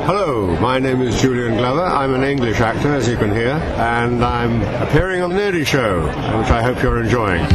Hello, my name is Julian Glover. I'm an English actor, as you can hear, and I'm appearing on the Nerdy Show, which I hope you're enjoying.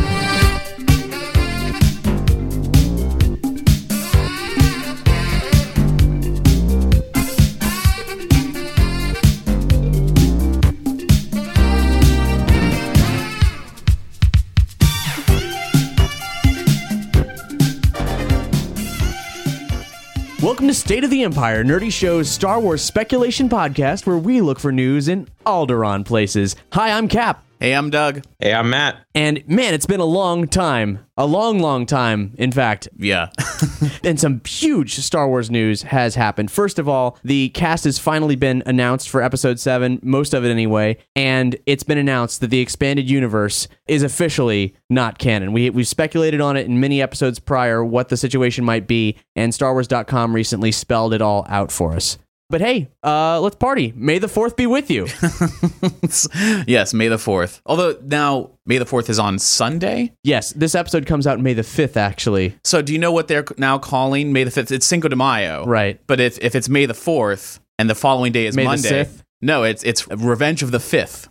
Welcome to State of the Empire, Nerdy Show's Star Wars speculation podcast, where we look for news in Alderaan places. Hi, I'm Cap. Hey, I'm Doug. Hey, I'm Matt. And man, it's been a long time. A long, long time, in fact. Yeah. and some huge Star Wars news has happened. First of all, the cast has finally been announced for episode 7, most of it anyway, and it's been announced that the expanded universe is officially not canon. We we've speculated on it in many episodes prior what the situation might be, and starwars.com recently spelled it all out for us. But hey, uh, let's party. May the 4th be with you. yes, May the 4th. Although now May the 4th is on Sunday. yes, this episode comes out May the 5th, actually. So do you know what they're now calling May the 5th? It's Cinco de Mayo. Right. But if, if it's May the 4th and the following day is May the Monday. No, it's it's Revenge of the 5th.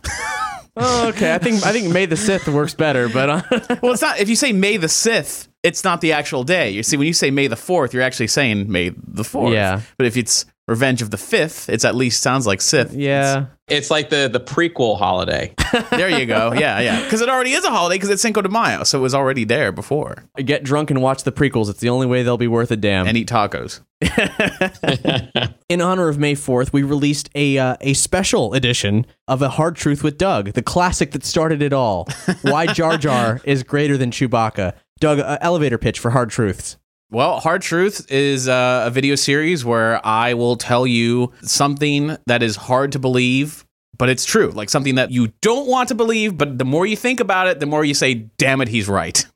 Oh, okay. I think I think May the 6th works better, but uh, well, it's not if you say May the 6th, it's not the actual day. You see when you say May the 4th, you're actually saying May the 4th. Yeah. But if it's Revenge of the 5th, it's at least sounds like Sith. yeah. It's like the the prequel holiday. There you go. Yeah, yeah. Because it already is a holiday because it's Cinco de Mayo, so it was already there before. Get drunk and watch the prequels. It's the only way they'll be worth a damn. And eat tacos. In honor of May 4th, we released a uh, a special edition of A Hard Truth with Doug, the classic that started it all. Why Jar Jar is greater than Chewbacca. Doug, uh, elevator pitch for Hard Truths. Well, Hard Truth is uh, a video series where I will tell you something that is hard to believe, but it's true. Like something that you don't want to believe, but the more you think about it, the more you say, damn it, he's right.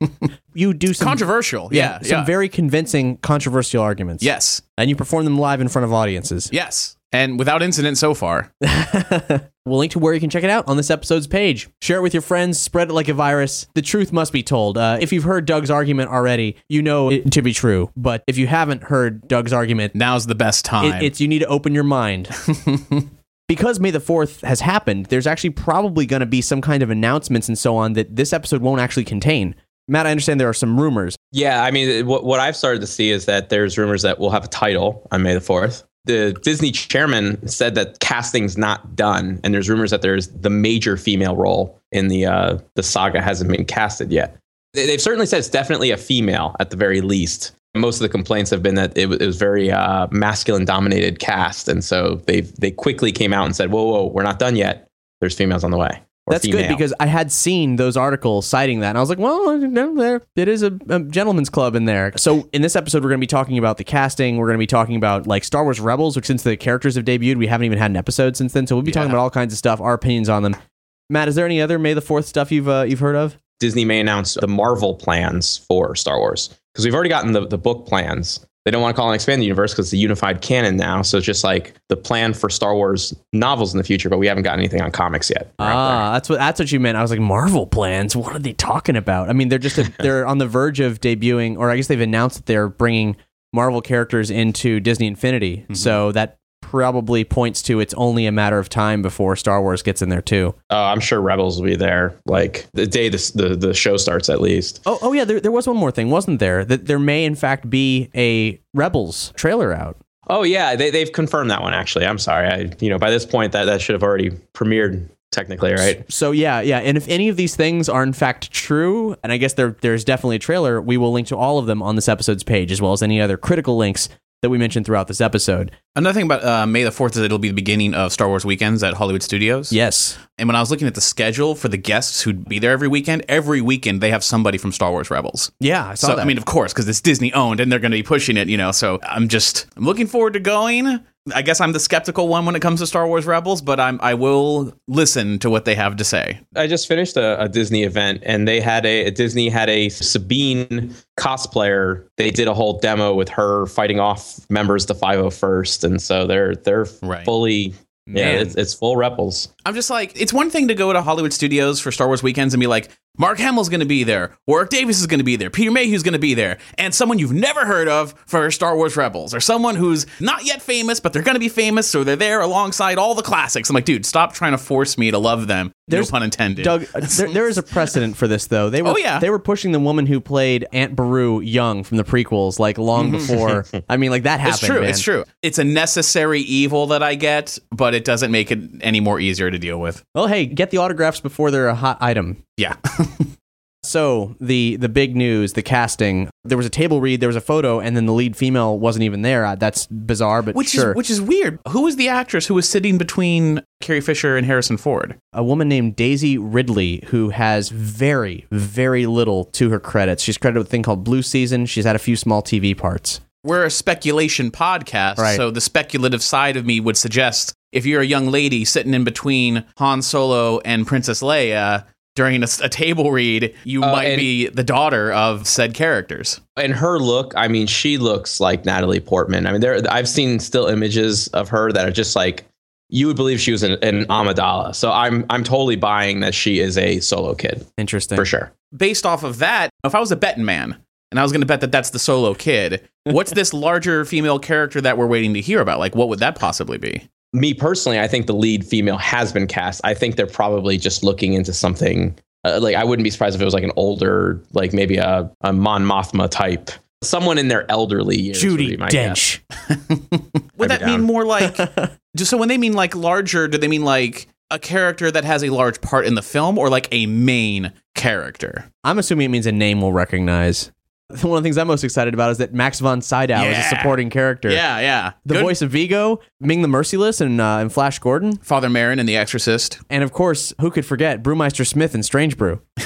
You do some Controversial. Yeah. some yeah. very convincing controversial arguments. Yes. And you perform them live in front of audiences. Yes. And without incident so far. We'll link to where you can check it out on this episode's page. Share it with your friends, spread it like a virus. The truth must be told. Uh, if you've heard Doug's argument already, you know it to be true. But if you haven't heard Doug's argument, Now's the best time. it, it's you need to open your mind. because May the 4th has happened, there's actually probably going to be some kind of announcements and so on that this episode won't actually contain. Matt, I understand there are some rumors. Yeah, I mean, what, what I've started to see is that there's rumors that we'll have a title on May the 4th. The Disney chairman said that casting's not done, and there's rumors that there's the major female role in the uh, the saga hasn't been casted yet. They- They've certainly said it's definitely a female at the very least. Most of the complaints have been that it, it was very uh, masculine dominated cast, and so they they quickly came out and said, "Whoa, whoa, we're not done yet. There's females on the way." That's good because I had seen those articles citing that, and I was like, "Well, no, there it is a, a gentleman's club in there." So in this episode, we're going to be talking about the casting. We're going to be talking about like Star Wars Rebels, which since the characters have debuted, we haven't even had an episode since then. So we'll be talking about all kinds of stuff, our opinions on them. Matt, is there any other May the Fourth stuff you've uh, you've heard of? Disney may announce the Marvel plans for Star Wars because we've already gotten the, the book plans. They don't want to call it an expanded universe because it's a unified canon now. So it's just like the plan for Star Wars novels in the future, but we haven't got anything on comics yet. Ah, that's what that's what you meant. I was like, Marvel plans. What are they talking about? I mean, they're just a, they're on the verge of debuting, or I guess they've announced that they're bringing Marvel characters into Disney Infinity. So that probably points to it's only a matter of time before Star Wars gets in there too. Uh, I'm sure Rebels will be there like the day this, the, the show starts at least. Oh, oh yeah, there, there was one more thing, wasn't there? That there may in fact be a Rebels trailer out. Oh yeah, they they've confirmed that one actually. I'm sorry. I you know by this point that that should have already premiered technically, right? So yeah, yeah, and if any of these things are in fact true, and I guess there there's definitely a trailer, we will link to all of them on this episode's page, as well as any other critical links that we mentioned throughout this episode. Another thing about uh, May the 4th is it'll be the beginning of Star Wars weekends at Hollywood Studios. Yes, And when I was looking at the schedule for the guests who'd be there every weekend, every weekend they have somebody from Star Wars Rebels. yeah, I saw So, that. I mean, of course, because it's Disney owned and they're going to be pushing it, you know. So I'm just I'm looking forward to going. I guess I'm the skeptical one when it comes to Star Wars Rebels, but I'm I will listen to what they have to say. I just finished a, a Disney event and they had a Disney had a Sabine cosplayer. They did a whole demo with her fighting off members of the 501st, and so they're they're Right. fully yeah, it's, it's full rebels. I'm just like, it's one thing to go to Hollywood Studios for Star Wars weekends and be like, Mark Hamill's going to be there, Warwick Davis is going to be there, Peter Mayhew's going to be there, and someone you've never heard of for Star Wars Rebels, or someone who's not yet famous, but they're going to be famous, so they're there alongside all the classics. I'm like, dude, stop trying to force me to love them. There's- no pun intended. Doug, there, there is a precedent for this, though. They were, Oh, yeah. they were pushing the woman who played Aunt Beru young from the prequels, like long mm-hmm. before. I mean, like that happened. it's true. man. It's true. It's a necessary evil that I get, but it doesn't make it any more easier to deal with. Well, hey, get the autographs before they're a hot item. Yeah. So the the big news, the casting. There was a table read, there was a photo, and then the lead female wasn't even there. Uh, That's bizarre, but which sure. is which is weird. Who was the actress who was sitting between Carrie Fisher and Harrison Ford? a woman named Daisy Ridley who has very, very little to her credits. She's credited with a thing called Blue Season. She's had a few small TV parts. We're a speculation podcast, Right. so the speculative side of me would suggest if you're a young lady sitting in between Han Solo and Princess Leia during a, a table read, you Uh, might be the daughter of said characters. And her look, I mean, she looks like Natalie Portman. I mean, there I've seen still images of her that are just like you would believe she was an, an Amidala. So I'm I'm totally buying that she is a solo kid Interesting. for sure. Based off of that, if I was a betting man and I was going to bet that that's the solo kid, what's this larger female character that we're waiting to hear about? Like, what would that possibly be? Me personally, I think the lead female has been cast. I think they're probably just looking into something. Uh, like I wouldn't be surprised if it was like an older, like maybe a, a Mon Mothma type, someone in their elderly years. Judy be my guess. Dench. Would that be mean more like just so when they mean like larger, do they mean like a character that has a large part in the film or like a main character? I'm assuming it means a name we'll recognize. One of the things I'm most excited about is that Max von Sydow is a supporting character. Yeah, yeah. The Good. voice of Vigo, Ming the Merciless, and, uh, and Flash Gordon. Father Merrin and The Exorcist. And of course, who could forget Brewmeister Smith and Strange Brew?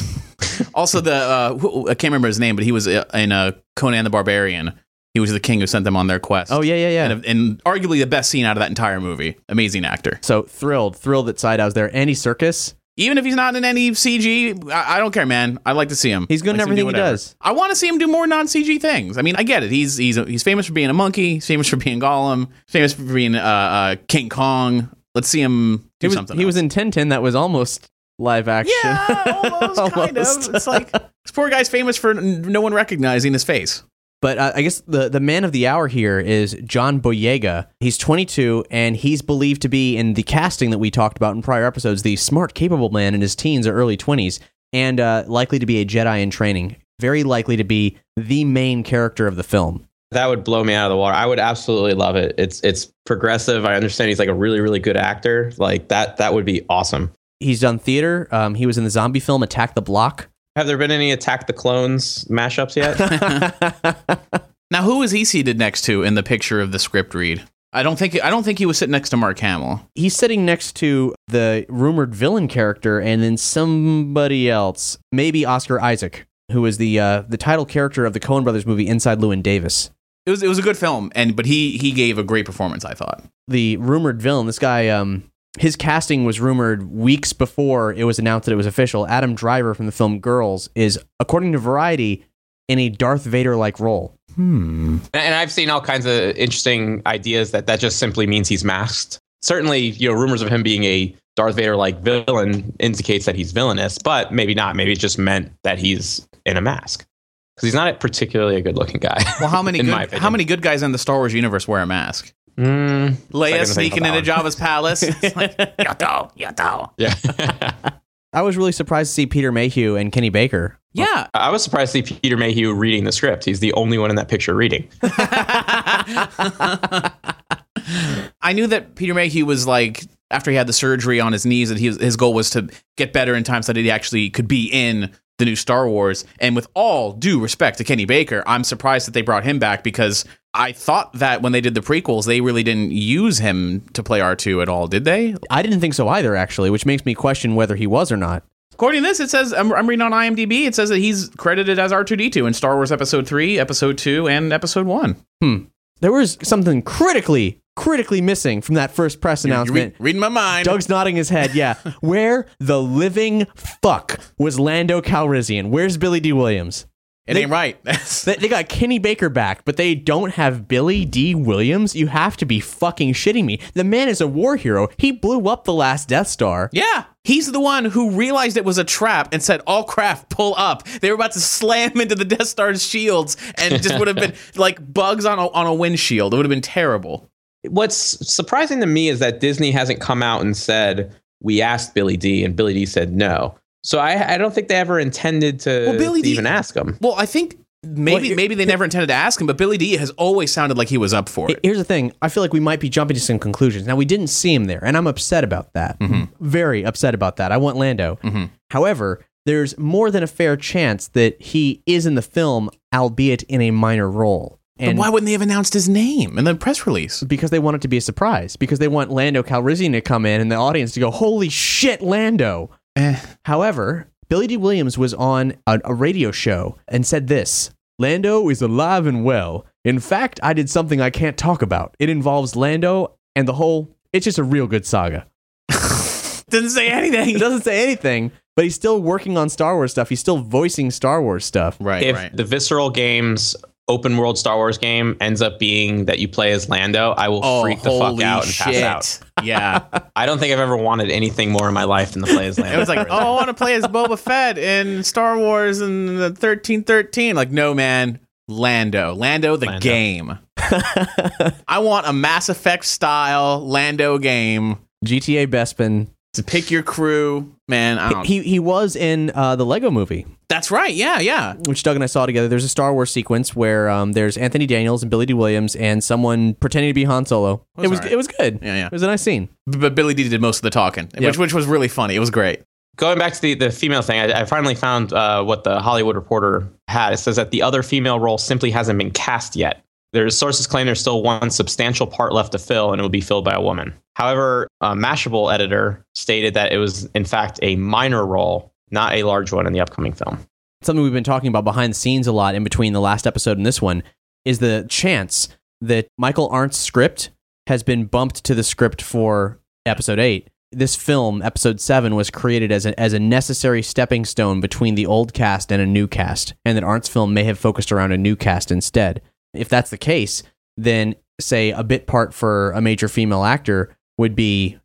Also, the uh, who, I can't remember his name, but he was uh, in uh, Conan the Barbarian. He was the king who sent them on their quest. Oh, yeah, yeah, yeah. and, and arguably the best scene out of that entire movie. Amazing actor. So thrilled, thrilled that Sydow's there. Andy Serkis. Even if he's not in any CG, I, I don't care, man. I like to see him. He's good in like to see him everything do he does. I want to see him do more non CG things. I mean, I get it. He's he's he's famous for being a monkey. He's famous for being Gollum. Famous for being uh, uh, King Kong. Let's see him do He was, something. he was in Tintin that was almost live action. yeah, almost, kind of. It's like this poor guy's famous for n- no one recognizing his face. But uh, I guess the, the man of the hour here is John Boyega. He's 22, and he's believed to be in the casting that we talked about in prior episodes, the smart, capable man in his teens or early 20s, and uh, likely to be a Jedi in training. Very likely to be the main character of the film. That would blow me out of the water. I would absolutely love it. It's it's progressive. I understand he's like a really really good actor. Like that that would be awesome. He's done theater. Um, he was in the zombie film Attack the Block. Have there been any Attack the Clones mashups yet? Now, who is he seated next to in the picture of the script read? I don't think I don't think he was sitting next to Mark Hamill. He's sitting next to the rumored villain character, and then somebody else, maybe Oscar Isaac, who is the uh, the title character of the Coen Brothers movie Inside Llewyn Davis. It was it was a good film, and but he he gave a great performance. I thought. the rumored villain. This guy, um, his casting was rumored weeks before it was announced that it was official. Adam Driver from the film Girls is, according to Variety, in a Darth Vader like role. Hmm. and I've seen all kinds of interesting ideas that that just simply means he's masked. Certainly, you know, rumors of him being a Darth Vader like villain indicates that he's villainous, but maybe not. Maybe it just meant that he's in a mask because he's not particularly a good looking guy. Well, how many good, how many good guys in the Star Wars universe wear a mask? Mm, Leia sneaking into that one. Jabba's palace. It's like, yato, yato. yeah. I was really surprised to see Peter Mayhew and Kenny Baker. Yeah, I was surprised to see Peter Mayhew reading the script. He's the only one in that picture reading. I knew that Peter Mayhew was like after he had the surgery on his knees that he, his goal was to get better in time so that he actually could be in the new Star Wars. And with all due respect to Kenny Baker, I'm surprised that they brought him back because I thought that when they did the prequels, they really didn't use him to play R2 at all, did they? I didn't think so either, actually, which makes me question whether he was or not. According to this, it says I'm, I'm reading on IMDb. It says that he's credited as R2D2 in Star Wars Episode Three, Episode Two, and Episode One. Hmm. There was something critically, critically missing from that first press You're announcement. re- reading my mind. Doug's nodding his head. Yeah. Where the living fuck was Lando Calrissian? Where's Billy Dee Williams? it they- ain't right. They, they got Kenny Baker back, but they don't have Billy Dee Williams? You have to be fucking shitting me. The man is a war hero. He blew up the last Death Star. yeah, he's the one who realized it was a trap and said, "All craft, pull up." They were about to slam into the Death Star's shields, and just would have been like bugs on a, on a windshield. It would have been terrible. What's surprising to me is that Disney hasn't come out and said we asked Billy Dee, and Billy Dee said no. So I, I don't think they ever intended to, Well, Billy to D- even ask him. Well, I think maybe you're- maybe they never intended to ask him, but Billy Dee has always sounded like he was up for it. Here's the thing. I feel like we might be jumping to some conclusions. Now, we didn't see him there, and I'm upset about that. Mm-hmm. Very upset about that. I want Lando. Mm-hmm. However, there's more than a fair chance that he is in the film, albeit in a minor role. But why wouldn't they have announced his name in the press release? because they want it to be a surprise. Because they want Lando Calrissian to come in and the audience to go, "Holy shit, Lando!" Eh. However, Billy Dee Williams was on a, a radio show and said this: "Lando is alive and well. In fact, I did something I can't talk about. It involves Lando and the whole. It's just a real good saga." Doesn't say He anything. doesn't say anything, but he's still working on Star Wars stuff. He's still voicing Star Wars stuff. Right, if right. the Visceral Games open world Star Wars game ends up being that you play as Lando, I will Oh, freak the fuck out and shit. pass out. Yeah. I don't think I've ever wanted anything more in my life than to play as Lando. It was like, oh, I want to play as Boba Fett in Star Wars and the 1313. Like, no, man. Lando. Lando, the Lando. game. I want a Mass Effect style Lando game GTA Bespin. To pick your crew. Man, I don't He he was in uh, the Lego Movie. That's right. Yeah, yeah. which Doug and I saw together. There's a Star Wars sequence where um, there's Anthony Daniels and Billy Dee Williams and someone pretending to be Han Solo. was It was alright. it was good. Yeah, yeah. It was a nice scene. B- But Billy Dee did most of the talking, Yep. which which was really funny. It was great. Going back to the, the female thing, I, I finally found uh, what the Hollywood Reporter had. It says that the other female role simply hasn't been cast yet. There's sources claim there's still one substantial part left to fill, and it will be filled by a woman. However, a Mashable editor stated that it was in fact a minor role, not a large one in the upcoming film. Something we've been talking about behind the scenes a lot in between the last episode and this one is the chance that Michael Arndt's script has been bumped to the script for episode eight. This film, episode seven, was created as a, as a necessary stepping stone between the old cast and a new cast, and that Arndt's film may have focused around a new cast instead. If that's the case, then say a bit part for a major female actor would be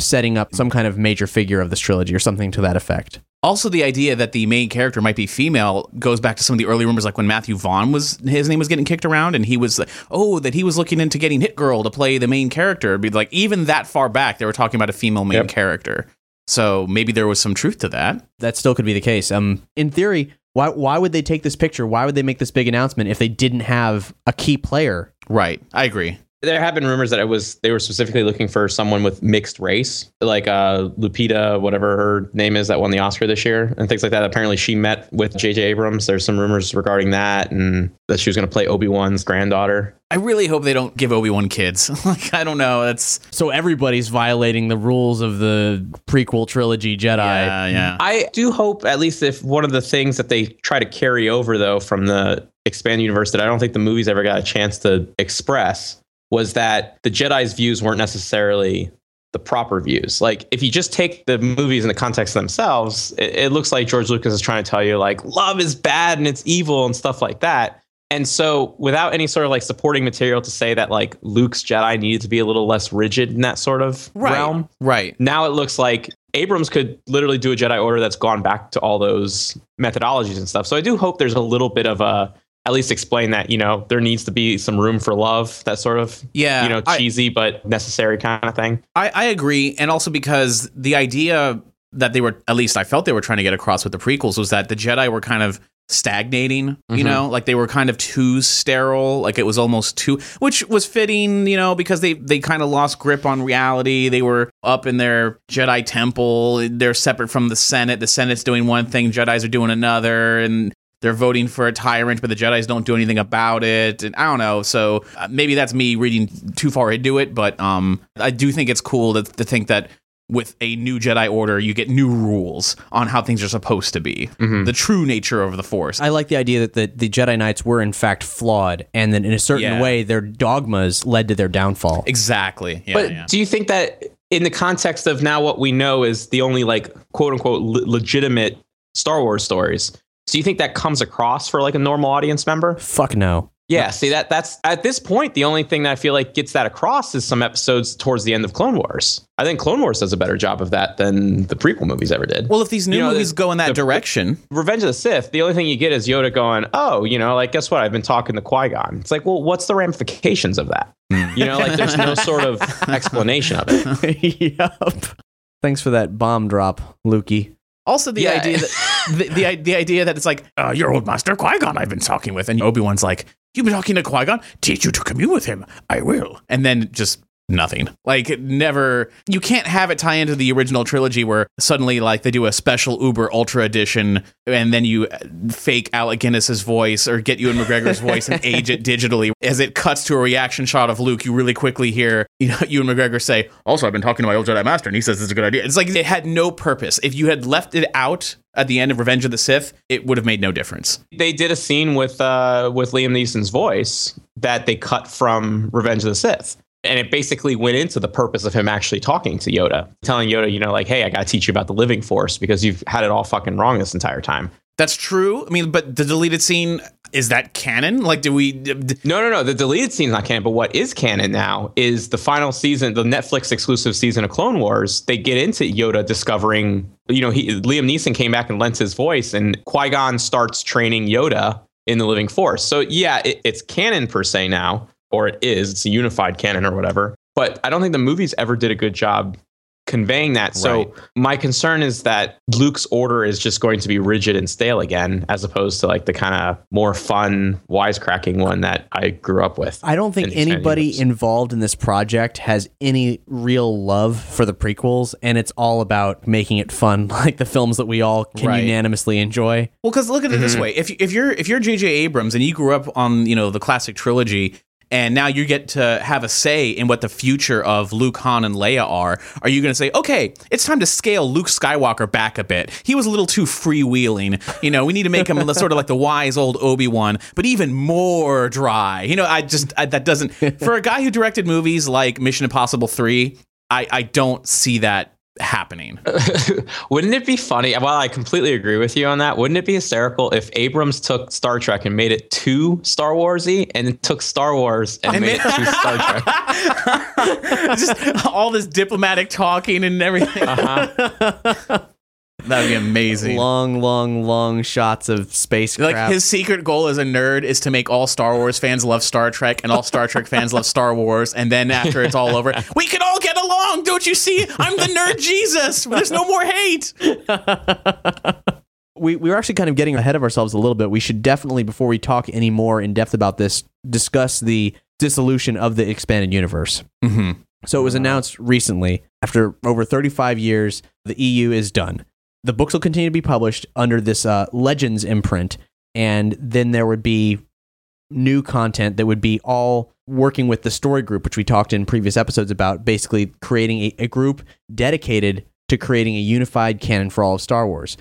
setting up some kind of major figure of this trilogy or something to that effect. Also, the idea that the main character might be female goes back to some of the early rumors, like when Matthew Vaughn was his name was getting kicked around, and he was like, oh, that he was looking into getting Hit Girl to play the main character. It'd Be like even that far back, they were talking about a female main Yep. character. So maybe there was some truth to that. that still could be the case. Um, in theory, why why would they take this picture? Why would they make this big announcement if they didn't have a key player? Right, I agree. There have been rumors that it was they were specifically looking for someone with mixed race, like uh, Lupita, whatever her name is, that won the Oscar this year, and things like that. Apparently, she met with J.J. Abrams. There's some rumors regarding that, and that she was going to play Obi Wan's granddaughter. I really hope they don't give Obi Wan kids. like I don't know. That's So everybody's violating the rules of the prequel trilogy Jedi. yeah, yeah. I do hope, at least, if one of the things that they try to carry over, though, from the expanded universe that I don't think the movies ever got a chance to express was that the Jedi's views weren't necessarily the proper views. Like, if you just take the movies in the context of themselves, it, it looks like George Lucas is trying to tell you, like, love is bad and it's evil and stuff like that. And so, without any sort of like supporting material to say that like Luke's Jedi needed to be a little less rigid in that sort of right, realm, right. now it looks like Abrams could literally do a Jedi Order that's gone back to all those methodologies and stuff. So I do hope there's a little bit of a at least explain that you know there needs to be some room for love, that sort of Yeah, you know I- cheesy but necessary kind of thing. I, I agree, and also because the idea that they were, at least I felt they were trying to get across with the prequels, was that the Jedi were kind of stagnating, you mm-hmm. know, like they were kind of too sterile, like it was almost too which was fitting, you know, because they they kind of lost grip on reality. They were up in their Jedi temple, they're separate from the Senate. The Senate's doing one thing, Jedi's are doing another and they're voting for a tyrant, but the Jedi's don't do anything about it. And I don't know. So uh, maybe that's me reading too far into it, but um, I do think it's cool to, to think that with a new Jedi Order, you get new rules on how things are supposed to be. The true nature of the Force. I like the idea that the, the Jedi Knights were in fact flawed, and then in a certain Yeah. way, their dogmas led to their downfall. exactly. Yeah, but yeah. do you think that in the context of now what we know is the only like quote unquote le- legitimate Star Wars stories, do you think that comes across for like a normal audience member? Fuck no. Yeah, see that that's at this point the only thing that I feel like gets that across is some episodes towards the end of Clone Wars. I think Clone Wars does a better job of that than the prequel movies ever did. well, if these new You know, movies the- go in that the- direction, Revenge of the Sith, the only thing you get is Yoda going, "Oh, you know, like guess what? I've been talking to Qui Gon." It's like, well, what's the ramifications of that? Hmm. You know, like there's no sort of explanation of it. yup. Thanks for that bomb drop, Lukey. Also, the Yeah. idea that the, the the idea that it's like uh, your old master Qui Gon I've been talking with, and Obi Wan's like, "You've been talking to Qui Gon? Teach you to commune with him. I will." And then just nothing. Like never. You can't have it tie into the original trilogy where suddenly like they do a special Uber Ultra edition, and then you uh, fake Alec Guinness's voice or get Ewan McGregor's voice and age it digitally. As it cuts to a reaction shot of Luke, you really quickly hear you know Ewan McGregor say, "Also, I've been talking to my old Jedi master, and he says it's a good idea." It's like it had no purpose. If you had left it out at the end of Revenge of the Sith, it would have made no difference. They did a scene with uh, with Liam Neeson's voice that they cut from Revenge of the Sith. And it basically went into the purpose of him actually talking to Yoda, telling Yoda, you know, like, hey, I got to teach you about the living force because you've had it all fucking wrong this entire time. That's true. I mean, but the deleted scene is that canon? Like, do we? d- No, no, no. The deleted scene's not canon, but what is canon now is the final season, the Netflix exclusive season of Clone Wars. They get into Yoda discovering, you know, he, Liam Neeson came back and lent his voice, and Qui Gon starts training Yoda in the Living Force. So yeah, it, it's canon per se now, or it is. It's a unified canon or whatever. But I don't think the movies ever did a good job conveying that. So Right. my concern is that Luke's order is just going to be rigid and stale again, as opposed to like the kind of more fun, wisecracking one that I grew up with. I don't think in the expanded anybody involved in this project has any real love for the prequels, and it's all about making it fun, like the films that we all can Right. unanimously enjoy. Well, because look at it this mm-hmm. way: if if you're if you're J.J. Abrams and you grew up on you know the classic trilogy. And now you get to have a say in what the future of Luke, Han, and Leia are. Are you going to say, okay, it's time to scale Luke Skywalker back a bit? He was a little too freewheeling. You know, we need to make him sort of like the wise old Obi Wan, but even more dry. You know, I just I, that doesn't for a guy who directed movies like Mission Impossible Three. I I don't see that happening. wouldn't it be funny? While I completely agree with you on that, wouldn't it be hysterical if Abrams took Star Trek and made it too Star Warsy, and took Star Wars and made it too Star Trek? just all this diplomatic talking and everything. Uh-huh. That'd be amazing. Long, long, long shots of spacecraft. like his secret goal as a nerd is to make all Star Wars fans love Star Trek and all Star Trek fans love Star Wars. And then after it's all over, we can all get along. Don't you see? I'm the nerd Jesus. There's no more hate. we, we were actually kind of getting ahead of ourselves a little bit. We should definitely, before we talk any more in depth about this, discuss the dissolution of the expanded universe. Mm-hmm. So it was announced recently, after over 35 years, the EU is done. The books will continue to be published under this uh, Legends imprint, and then there would be new content that would be all working with the story group, which we talked in previous episodes about, basically creating a, a group dedicated to creating a unified canon for all of Star Wars.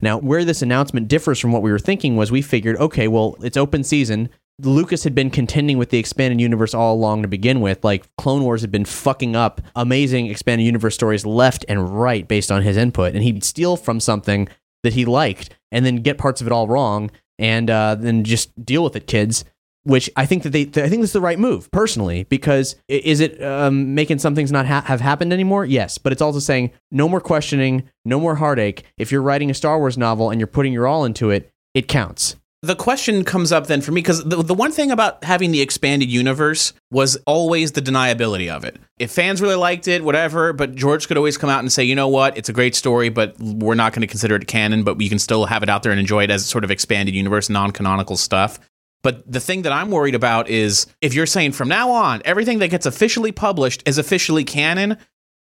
Now, where this announcement differs from what we were thinking was we figured, okay, well, it's open season. Lucas had been contending with the expanded universe all along to begin with. Like, Clone Wars had been fucking up amazing expanded universe stories left and right based on his input. And he'd steal from something that he liked and then get parts of it all wrong and uh, then just deal with it, kids. Which I think that they, I think that's the right move personally because is it um, making some things not ha- have happened anymore? Yes, but it's also saying no more questioning, no more heartache. If you're writing a Star Wars novel and you're putting your all into it, it counts. The question comes up then for me because the, the one thing about having the expanded universe was always the deniability of it. If fans really liked it, whatever, but George could always come out and say, you know what, it's a great story, but we're not going to consider it canon, but we can still have it out there and enjoy it as sort of expanded universe, non canonical stuff. But the thing that I'm worried about is if you're saying from now on, everything that gets officially published is officially canon,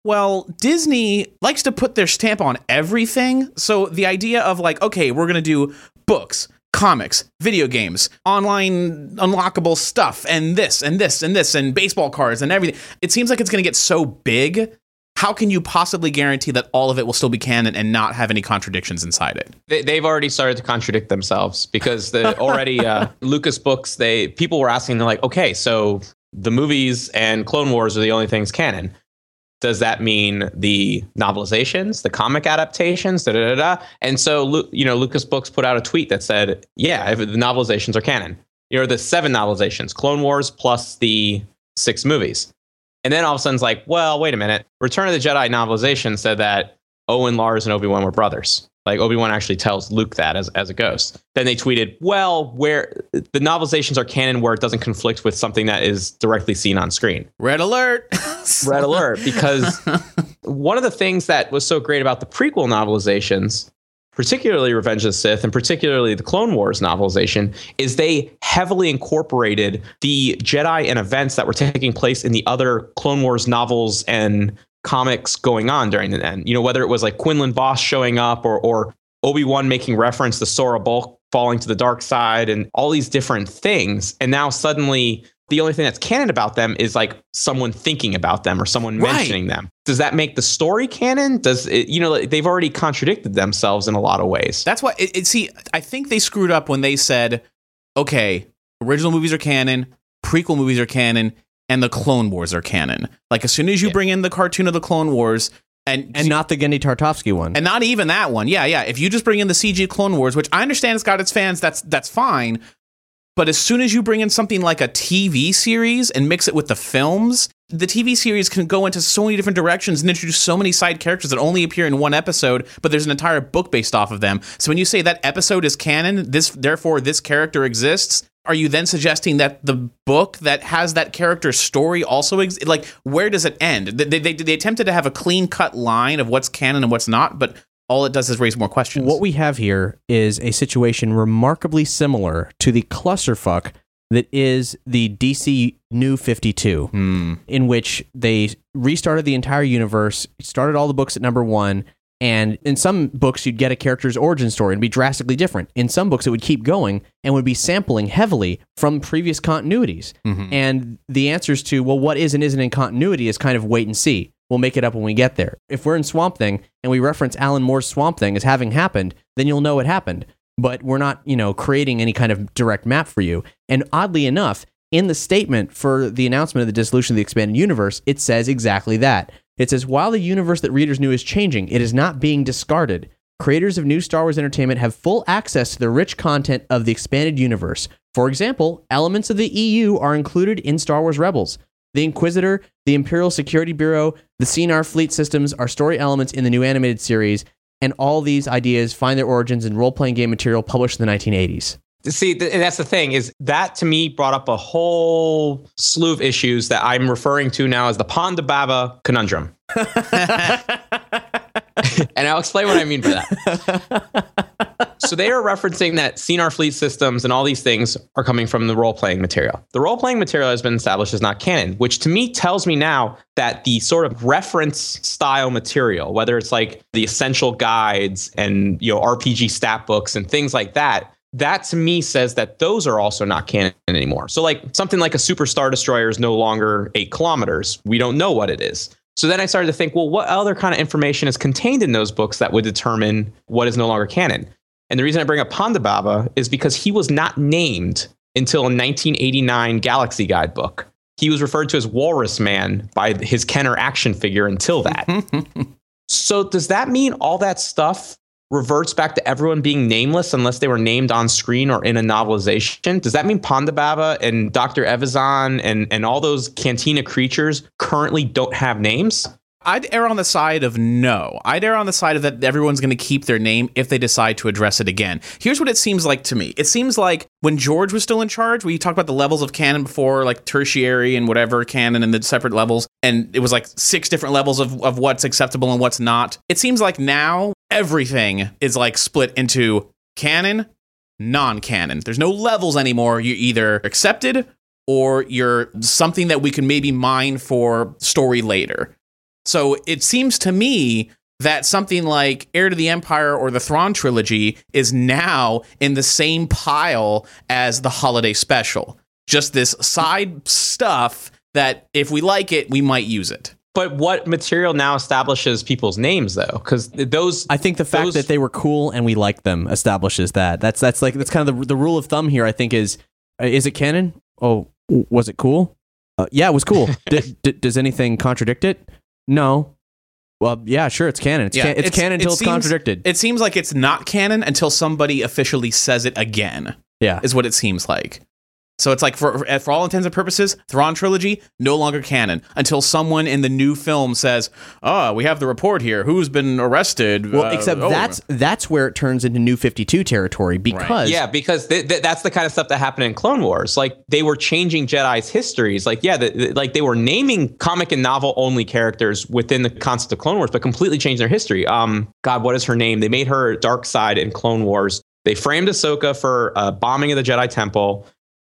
well, Disney likes to put their stamp on everything. So the idea of like, okay, we're going to do books, comics, video games, online unlockable stuff, and this and this and this, and baseball cards and everything. It seems like it's going to get so big. How can you possibly guarantee that all of it will still be canon and not have any contradictions inside it? They, they've already started to contradict themselves because the already uh, Lucas books. They people were asking, they're like, okay, so the movies and Clone Wars are the only things canon does that mean the novelizations, the comic adaptations, da da da da? And so, you know, Lucas Books put out a tweet that said, yeah, the novelizations are canon. You know, the seven novelizations, Clone Wars plus the six movies. And then all of a sudden it's like, well, wait a minute. Return of the Jedi novelization said that Owen, Lars, and Obi Wan were brothers. Like Obi Wan actually tells Luke that as, as a ghost. Then they tweeted, well, where the novelizations are canon where it doesn't conflict with something that is directly seen on screen. Red alert. Red alert. Because one of the things that was so great about the prequel novelizations, particularly Revenge of the Sith and particularly the Clone Wars novelization, is they heavily incorporated the Jedi and events that were taking place in the other Clone Wars novels and comics going on during the end. You know, whether it was like Quinlan Vos showing up or or Obi Wan making reference to Sora Bulq falling to the dark side and all these different things. And now suddenly the only thing that's canon about them is like someone thinking about them or someone right. mentioning them. Does that make the story canon? Does it, you know, they've already contradicted themselves in a lot of ways. That's why it, it, see, I think they screwed up when they said, okay, original movies are canon, prequel movies are canon, and the Clone Wars are canon. Like as soon as you yeah. bring in the cartoon of the Clone Wars, and and not the Genndy Tartakovsky one, and not even that one. Yeah, yeah. If you just bring in the CG Clone Wars, which I understand it's got its fans, that's that's fine. But as soon as you bring in something like a TV series and mix it with the films, the TV series can go into so many different directions and introduce so many side characters that only appear in one episode, but there's an entire book based off of them. So when you say that episode is canon, this therefore this character exists, are you then suggesting that the book that has that character's story also exists? Like, where does it end? They, they, they attempted to have a clean cut line of what's canon and what's not, but all it does is raise more questions. What we have here is a situation remarkably similar to the clusterfuck that is the DC New 52, mm. in which they restarted the entire universe, started all the books at number one, and in some books, you'd get a character's origin story and be drastically different. In some books, it would keep going and would be sampling heavily from previous continuities. Mm-hmm. And the answers to, well, what is and isn't in continuity is kind of wait and see. We'll make it up when we get there. If we're in Swamp Thing and we reference Alan Moore's Swamp Thing as having happened, then you'll know it happened. But we're not, you know, creating any kind of direct map for you. And oddly enough, in the statement for the announcement of the dissolution of the expanded universe, it says exactly that. It says, while the universe that readers knew is changing, it is not being discarded. Creators of new Star Wars entertainment have full access to the rich content of the expanded universe. For example, elements of the EU are included in Star Wars Rebels. The Inquisitor, the Imperial Security Bureau, the Sienar fleet systems are story elements in the new animated series, and all these ideas find their origins in role playing game material published in the 1980s. See, th- that's the thing is that to me brought up a whole slew of issues that I'm referring to now as the Ponda Baba conundrum. and I'll explain what I mean by that. so they are referencing that Sienar fleet systems and all these things are coming from the role playing material. The role playing material has been established as not canon, which to me tells me now that the sort of reference style material, whether it's like the essential guides and you know RPG stat books and things like that, that to me says that those are also not canon anymore. So, like something like a super star destroyer is no longer eight kilometers. We don't know what it is. So then I started to think, well, what other kind of information is contained in those books that would determine what is no longer canon? And the reason I bring up Ponda Baba is because he was not named until a 1989 Galaxy Guide book. He was referred to as Walrus Man by his Kenner action figure until that. so does that mean all that stuff reverts back to everyone being nameless unless they were named on screen or in a novelization? Does that mean Ponda Baba and Dr. Evazan and, and all those Cantina creatures currently don't have names? I'd err on the side of no. I'd err on the side of that everyone's going to keep their name if they decide to address it again. Here's what it seems like to me. It seems like when George was still in charge, we talked about the levels of canon before, like tertiary and whatever canon and the separate levels, and it was like six different levels of, of what's acceptable and what's not. It seems like now everything is like split into canon, non canon. There's no levels anymore. You're either accepted or you're something that we can maybe mine for story later. So it seems to me that something like Heir to the Empire or the Thrawn trilogy is now in the same pile as the holiday special. Just this side stuff that if we like it, we might use it. But what material now establishes people's names though? Because those I think the fact those- that they were cool and we liked them establishes that. That's that's like that's kind of the, the rule of thumb here. I think is uh, is it canon? Oh, was it cool? Uh, yeah, it was cool. d- d- does anything contradict it? No. Well, yeah, sure, it's canon. It's, can- it's, canon until it it's seems- contradicted. It seems like it's not canon until somebody officially says it again. yeah, is what it seems like. So it's like for for all intents and purposes, Thrawn trilogy no longer canon until someone in the new film says, "Oh, we have the report here. Who's been arrested?" Well, Uh, except oh." that's that's where it turns into New Fifty Two territory because Yeah, because th- th- that's the kind of stuff that happened in Clone Wars. Like they were changing Jedi's histories. Like yeah, the, the- like they were naming comic and novel only characters within the concept of Clone Wars, but completely changed their history. Um, God, what is her name? They made her dark side in Clone Wars. They framed Ahsoka for uh, bombing of the Jedi Temple,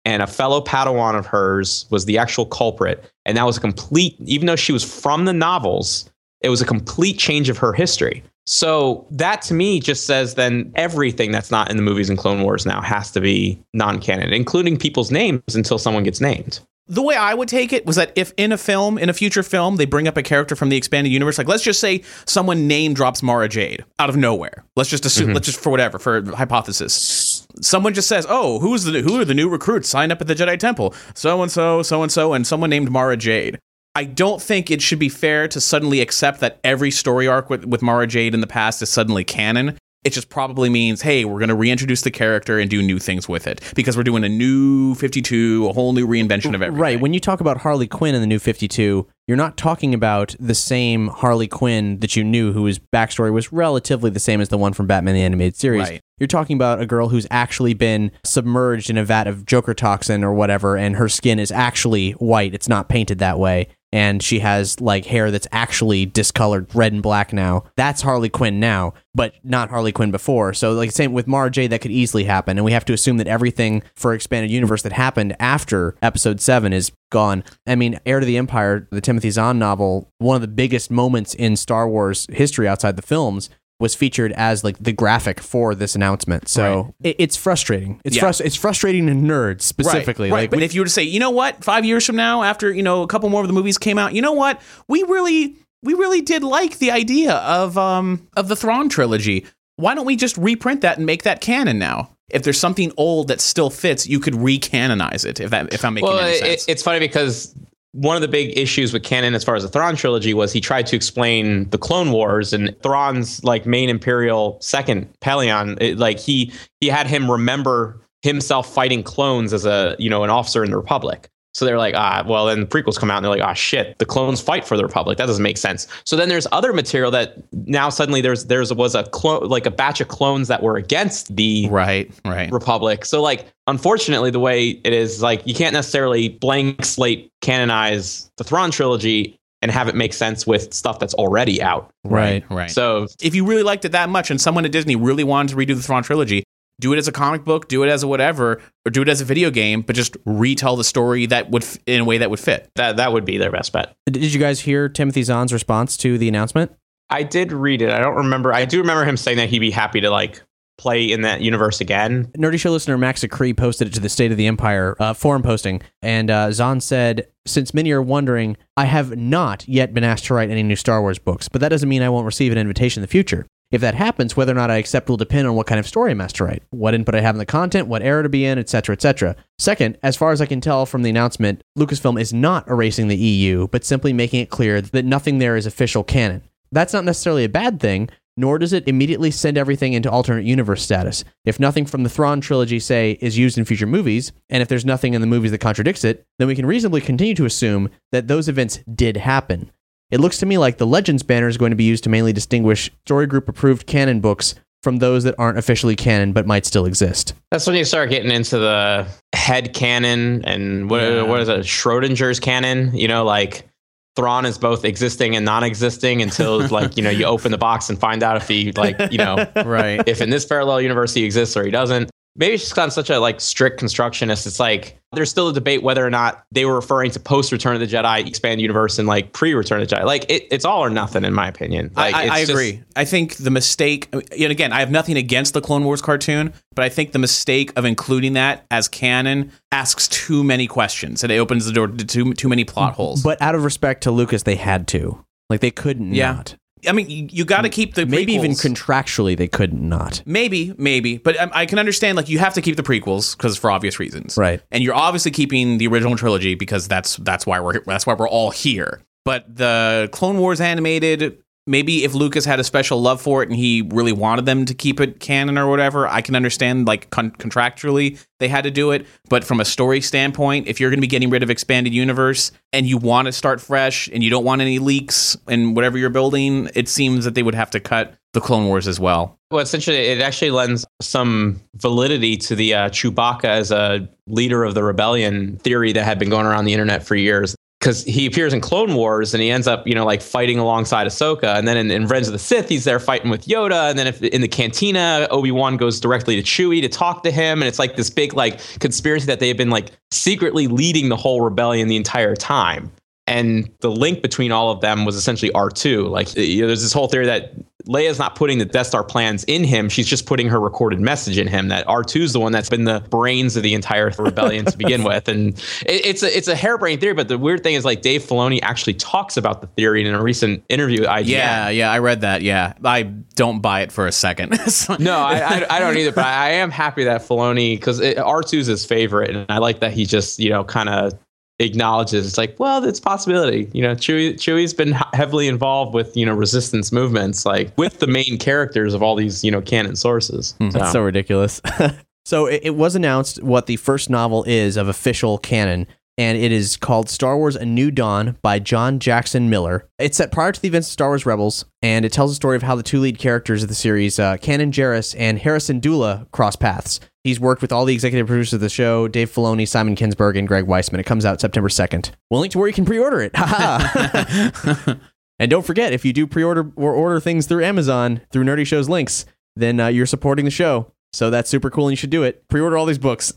and a fellow Padawan of hers was the actual culprit. And that was a complete, even though she was from the novels, it was a complete change of her history. So that to me just says then everything that's not in the movies and Clone Wars now has to be non-canon, including people's names until someone gets named. the way I would take it was that if in a film, in a future film, they bring up a character from the expanded universe, like let's just say someone name drops Mara Jade out of nowhere. Let's just assume, mm-hmm. let's just for whatever, for hypothesis. Someone just says, "Oh, who's the who are the new recruits signed up at the Jedi Temple? So and so, so and so, and someone named Mara Jade." I don't think it should be fair to suddenly accept that every story arc with, with Mara Jade in the past is suddenly canon. It just probably means, hey, we're going to reintroduce the character and do new things with it because we're doing a new 52, a whole new reinvention of everything. Right. When you talk about Harley Quinn in the new 52, you're not talking about the same Harley Quinn that you knew whose backstory was relatively the same as the one from Batman the Animated Series. Right. You're talking about a girl who's actually been submerged in a vat of Joker toxin or whatever, and her skin is actually white. It's not painted that way. And she has like hair that's actually discolored red and black now. That's Harley Quinn now, but not Harley Quinn before. So, like, same with Mara Jade, that could easily happen. And we have to assume that everything for Expanded Universe that happened after Episode 7 is gone. I mean, Heir to the Empire, the Timothy Zahn novel, one of the biggest moments in Star Wars history outside the films was featured as like the graphic for this announcement. So it, it's frustrating. It's Yeah. frus- it's frustrating to nerds specifically. Right, right. Like but we- if you were to say, you know what, five years from now, after you know a couple more of the movies came out, you know what, we really, we really did like the idea of um of the Thrawn trilogy. Why don't we just reprint that and make that canon now? If there's something old that still fits, you could recanonize it. If that, if I'm making Well, any it, sense. it's funny because one of the big issues with canon as far as the Thrawn trilogy was he tried to explain the Clone Wars and Thrawn's like main Imperial second Pellaeon. Like he he had him remember himself fighting clones as a you know an officer in the Republic. So they're like, ah, well, then the prequels come out and they're like, ah, shit, the clones fight for the Republic. That doesn't make sense. So then there's other material that now suddenly there's there's was a clone like a batch of clones that were against the right, right. Republic. So like unfortunately the way it is like you can't necessarily blank slate canonize the Thrawn trilogy and have it make sense with stuff that's already out. right. Right. So if you really liked it that much and someone at Disney really wanted to redo the Thrawn trilogy, do it as a comic book, do it as a whatever, or do it as a video game, but just retell the story that would f- in a way that would fit. that that would be their best bet. Did you guys hear Timothy Zahn's response to the announcement? I did read it. I don't remember. I do remember him saying that he'd be happy to like play in that universe again. Nerdy Show listener Max Acree posted it to the State of the Empire uh, forum posting, and uh, Zahn said, "Since many are wondering, I have not yet been asked to write any new Star Wars books, but that doesn't mean I won't receive an invitation in the future. If that happens, whether or not I accept will depend on what kind of story I'm asked to write, what input I have in the content, what era to be in, etc., etc. Second, as far as I can tell from the announcement, Lucasfilm is not erasing the EU, but simply making it clear that nothing there is official canon. That's not necessarily a bad thing." Nor does it immediately send everything into alternate universe status. If nothing from the Thrawn trilogy, say, is used in future movies, and if there's nothing in the movies that contradicts it, then we can reasonably continue to assume that those events did happen. It looks to me like the Legends banner is going to be used to mainly distinguish story group approved canon books from those that aren't officially canon but might still exist. That's when you start getting into the head canon and what, Yeah. what is it, Schrodinger's canon? You know, like Thrawn is both existing and non-existing until like you know you open the box and find out if he like you know Right. if in this parallel universe he exists or he doesn't. Maybe it's just gotten such a like strict constructionist. It's like there's still a debate whether or not they were referring to post Return of the Jedi expand universe and like pre Return of the Jedi. Like it, it's all or nothing in my opinion. Like, I, I, it's I just- agree. I think the mistake, and again, I have nothing against the Clone Wars cartoon, but I think the mistake of including that as canon asks too many questions and it opens the door to too, too many plot holes. But out of respect to Lucas, they had to. Like they couldn't Yeah. not. I mean, you, you got to keep the Maybe even contractually they couldn't. Maybe, maybe, but um, I can understand like you have to keep the prequels because for obvious reasons, Right. And you're obviously keeping the original trilogy because that's that's why we're that's why we're all here. But the Clone Wars animated, maybe if Lucas had a special love for it and he really wanted them to keep it canon or whatever, I can understand like con- contractually they had to do it. But from a story standpoint, if you're going to be getting rid of expanded universe and you want to start fresh and you don't want any leaks in whatever you're building, it seems that they would have to cut the Clone Wars as well. Well, essentially, it actually lends some validity to the uh, Chewbacca as a leader of the rebellion theory that had been going around the internet for years. Because he appears in Clone Wars and he ends up, you know, like fighting alongside Ahsoka. And then in, in of the Sith, he's there fighting with Yoda. And then if, in the cantina, Obi Wan goes directly to Chewie to talk to him. And it's like this big, like, conspiracy that they have been, like, secretly leading the whole rebellion the entire time. And the link between all of them was essentially R2. Like, you know, there's this whole theory that Leia's not putting the Death Star plans in him. She's just putting her recorded message in him. That R2 is the one that's been the brains of the entire rebellion to begin with. And it, it's a it's a harebrained theory. But the weird thing is, like Dave Filoni actually talks about the theory in a recent interview. IGN. Yeah, yeah, I read that. Yeah, I don't buy it for a second. No, I, I, I don't either. But I, I am happy that Filoni because R2 is his favorite, and I like that he just you know kind of acknowledges it's like well it's a possibility. You know chewie chewie's been heavily involved with you know resistance movements like with the main characters of all these you know canon sources. Hmm. That's so ridiculous. so it, it was announced what the first novel is of official canon, and it is called Star Wars: A New Dawn by John Jackson Miller. It's set prior to the events of Star Wars Rebels, and it tells the story of how the two lead characters of the series, uh, Kanan Jarrus and Hera Syndulla, cross paths. He's worked with all the executive producers of the show, Dave Filoni, Simon Kinberg, and Greg Weisman. It comes out September 2nd. We'll link to where you can pre-order it. And don't forget, if you do pre-order or order things through Amazon, through Nerdy Show's links, then uh, you're supporting the show. So that's super cool and you should do it. Pre-order all these books.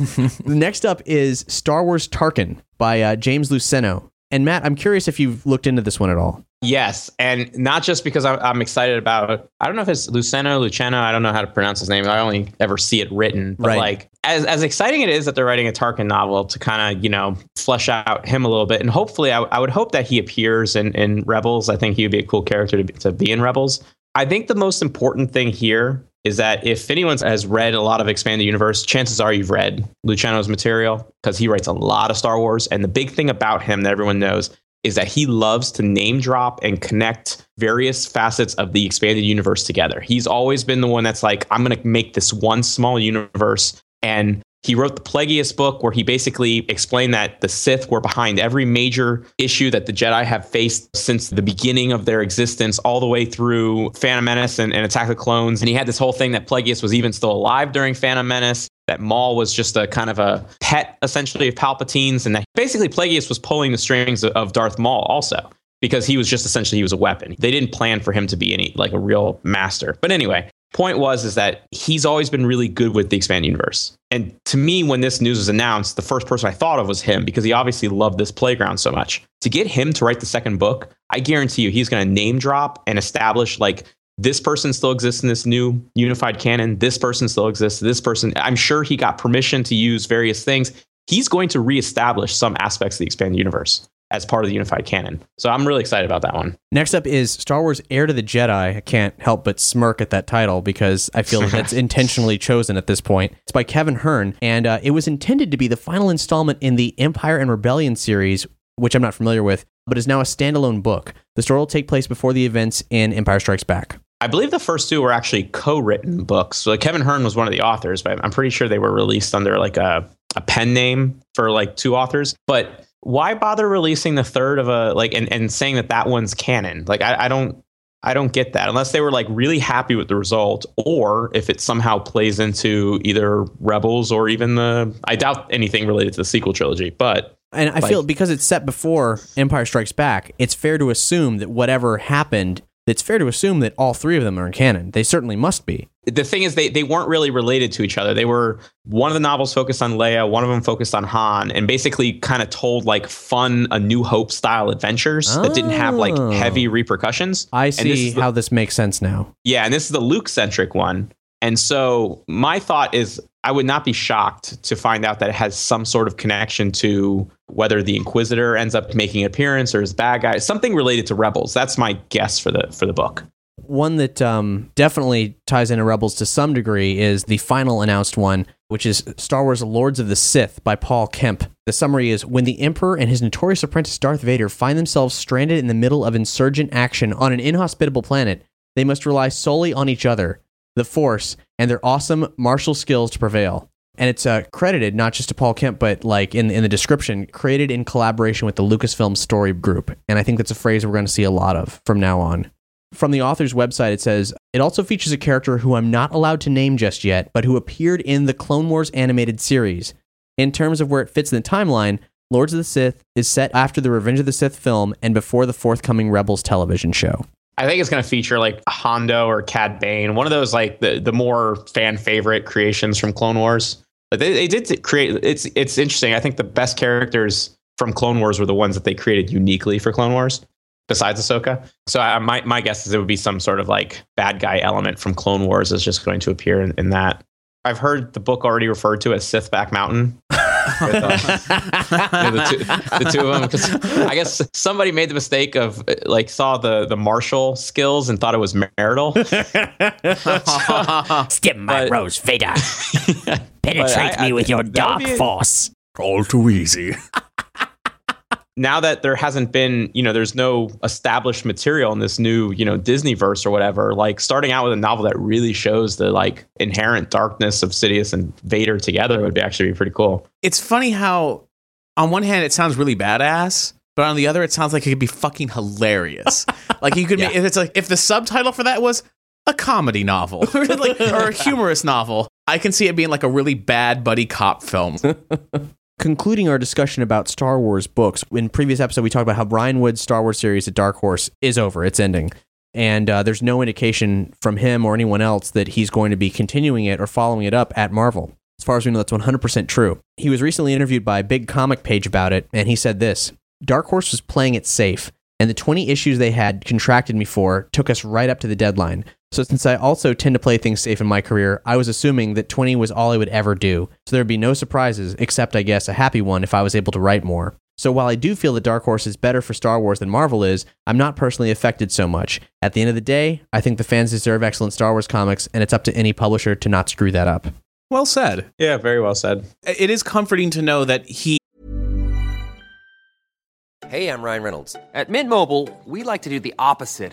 Next up is Star Wars Tarkin by uh, James Luceno. And Matt, I'm curious if you've looked into this one at all. yes and not just because I'm, I'm excited about i don't know if it's luceno luceno i don't know how to pronounce his name i only ever see it written but Right. like as, as exciting it is that they're writing a tarkin novel to kind of you know flesh out him a little bit and hopefully i, I would hope that he appears in, in rebels i think he would be a cool character to be, to be in rebels i think the most important thing here is that if anyone has read a lot of expanded universe chances are you've read Luciano's material because he writes a lot of star wars and the big thing about him that everyone knows is that he loves to name drop and connect various facets of the expanded universe together. He's always been the one that's like, I'm going to make this one small universe. And he wrote the Plagueis book where he basically explained that the Sith were behind every major issue that the Jedi have faced since the beginning of their existence, all the way through Phantom Menace and, and Attack of the Clones. And he had this whole thing that Plagueis was even still alive during Phantom Menace that Maul was just a kind of a pet essentially of Palpatine's, and that basically Plagueis was pulling the strings of- Darth Maul also because he was just essentially he was a weapon. They didn't plan for him to be any like a real master. But anyway, point was is that he's always been really good with the expanded universe. And to me, when this news was announced, the first person I thought of was him because he obviously loved this playground so much. To get him to write the second book, I guarantee you he's going to name drop and establish like this person still exists in this new unified canon. This person still exists. This person, I'm sure he got permission to use various things. He's going to reestablish some aspects of the expanded universe as part of the unified canon. So I'm really excited about that one. Next up is Star Wars Heir to the Jedi. I can't help but smirk at that title because I feel that's intentionally chosen at this point. It's by Kevin Hearne, and uh, it was intended to be the final installment in the Empire and Rebellion series, which I'm not familiar with, but is now a standalone book. The story will take place before the events in Empire Strikes Back. I believe the first two were actually co-written books. So Kevin Hearne was one of the authors, but I'm pretty sure they were released under like a, a pen name for like two authors. But why bother releasing the third of a like and, and saying that that one's canon? Like I, I don't I don't get that unless they were like really happy with the result, or if it somehow plays into either Rebels or even the. I doubt anything related to the sequel trilogy, but And I Like- feel because it's set before Empire Strikes Back, it's fair to assume that whatever happened, it's fair to assume that all three of them are in canon. They certainly must be. the thing is they they weren't really related to each other. They were one of the novels focused on Leia, one of them focused on Han, and basically kind of told like fun A New Hope style adventures that didn't have like Oh. heavy repercussions. I And this see the- how this makes sense now. Yeah, and this is the Luke centric one. And so my thought is I would not be shocked to find out that it has some sort of connection to whether the Inquisitor ends up making an appearance or is bad guy, something related to Rebels. That's my guess for the for the book. One that um, definitely ties into Rebels to some degree is the final announced one, which is Star Wars Lords of the Sith by Paul Kemp. The summary is When the Emperor and his notorious apprentice Darth Vader find themselves stranded in the middle of insurgent action on an inhospitable planet, they must rely solely on each other, the Force, and their awesome martial skills to prevail. And it's uh, credited not just to Paul Kemp, but like in, in the description, created in collaboration with the Lucasfilm Story Group. And I think that's a phrase we're going to see a lot of from now on. From the author's website, it says it also features a character who I'm not allowed to name just yet, but who appeared in the Clone Wars animated series. In terms of where it fits in the timeline, Lords of the Sith is set after the Revenge of the Sith film and before the forthcoming Rebels television show. I think it's going to feature like Hondo or Cad Bane, one of those like the, the more fan favorite creations from Clone Wars. But they, they did create it's it's interesting. I think the best characters from Clone Wars were the ones that they created uniquely for Clone Wars, besides Ahsoka. So I, my my guess is it would be some sort of like bad guy element from Clone Wars is just going to appear in, in that. I've heard the book already referred to as Sith Back Mountain. With, yeah, the, two, the two of them because I guess somebody made the mistake of uh, like saw the the martial skills and thought it was marital. Stim my But- rose, Vader. Penetrate I- I- me with your dark be a- force. All too easy. Now that there hasn't been, you know, there's no established material in this new, you know, Disney verse or whatever, like starting out with a novel that really shows the like inherent darkness of Sidious and Vader together would be actually be pretty cool. it's funny how on one hand it sounds really badass but on the other it sounds like it could be fucking hilarious. Like you could make if it's like if the subtitle for that was a comedy novel or like or a humorous novel i can see it being like a really bad buddy cop film Concluding our discussion about Star Wars books, in previous episode we talked about how Brian Wood's Star Wars series at Dark Horse is over, it's ending. And uh, there's no indication from him or anyone else that he's going to be continuing it or following it up at Marvel. As far as we know, that's 100% true. He was recently interviewed by a big comic page about it, and he said this Dark Horse was playing it safe, and the 20 issues they had contracted me for took us right up to the deadline. So, since I also tend to play things safe in my career, I was assuming that 20 was all I would ever do. So, there'd be no surprises, except, I guess, a happy one if I was able to write more. So, while I do feel that Dark Horse is better for Star Wars than Marvel is, I'm not personally affected so much. At the end of the day, I think the fans deserve excellent Star Wars comics, and it's up to any publisher to not screw that up. well said Yeah, very well said. it is comforting to know that he Hey, I'm Ryan Reynolds. At Mint Mobile, we like to do the opposite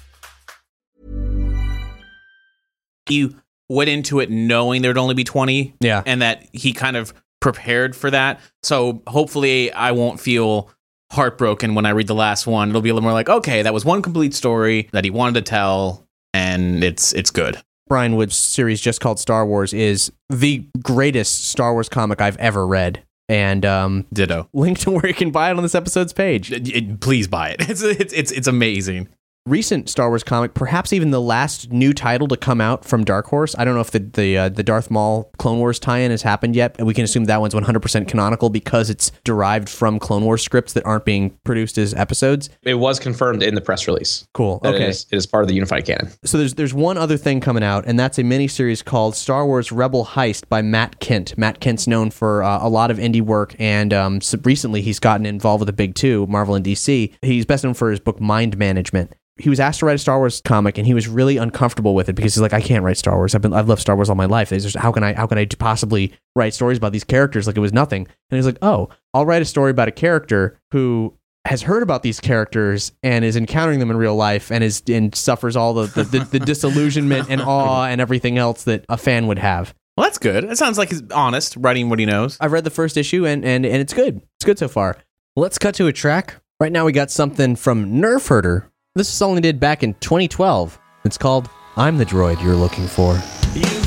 He went into it knowing there'd only be 20 Yeah. and that he kind of prepared for that so hopefully i won't feel heartbroken when i read the last one it'll be a little more like okay that was one complete story that he wanted to tell and it's it's good Brian Wood's series just called Star Wars is the greatest Star Wars comic I've ever read. And um, ditto link to where you can buy it on this episode's page. It- it- please buy it it's, it's it's it's amazing recent Star Wars comic, perhaps even the last new title to come out from Dark Horse. I don't know if the the uh, the Darth Maul Clone Wars tie-in has happened yet, and we can assume that one's 100% canonical because it's derived from Clone Wars scripts that aren't being produced as episodes. It was confirmed in the press release. Cool. Okay. It is, it is part of the unified canon. So there's there's one other thing coming out, and that's a miniseries called Star Wars Rebel Heist by Matt Kindt. Matt Kindt's known for uh, a lot of indie work, and um, so recently he's gotten involved with the big two, Marvel and DC. He's best known for his book Mind Management. He was asked to write a Star Wars comic, and he was really uncomfortable with it because he's like, I can't write Star Wars. I've been I've loved Star Wars all my life. Just, how can I how can I possibly write stories about these characters like it was nothing? And he's like, Oh, I'll write a story about a character who has heard about these characters and is encountering them in real life and is and suffers all the the, the, the disillusionment and awe and everything else that a fan would have. Well, that's good. It sounds like he's honest, writing what he knows. I've read the first issue and and and it's good. It's good so far. Let's cut to a track. Right now we got something from Nerf Herder. This song they did back in 2012. It's called "I'm the Droid You're Looking For." You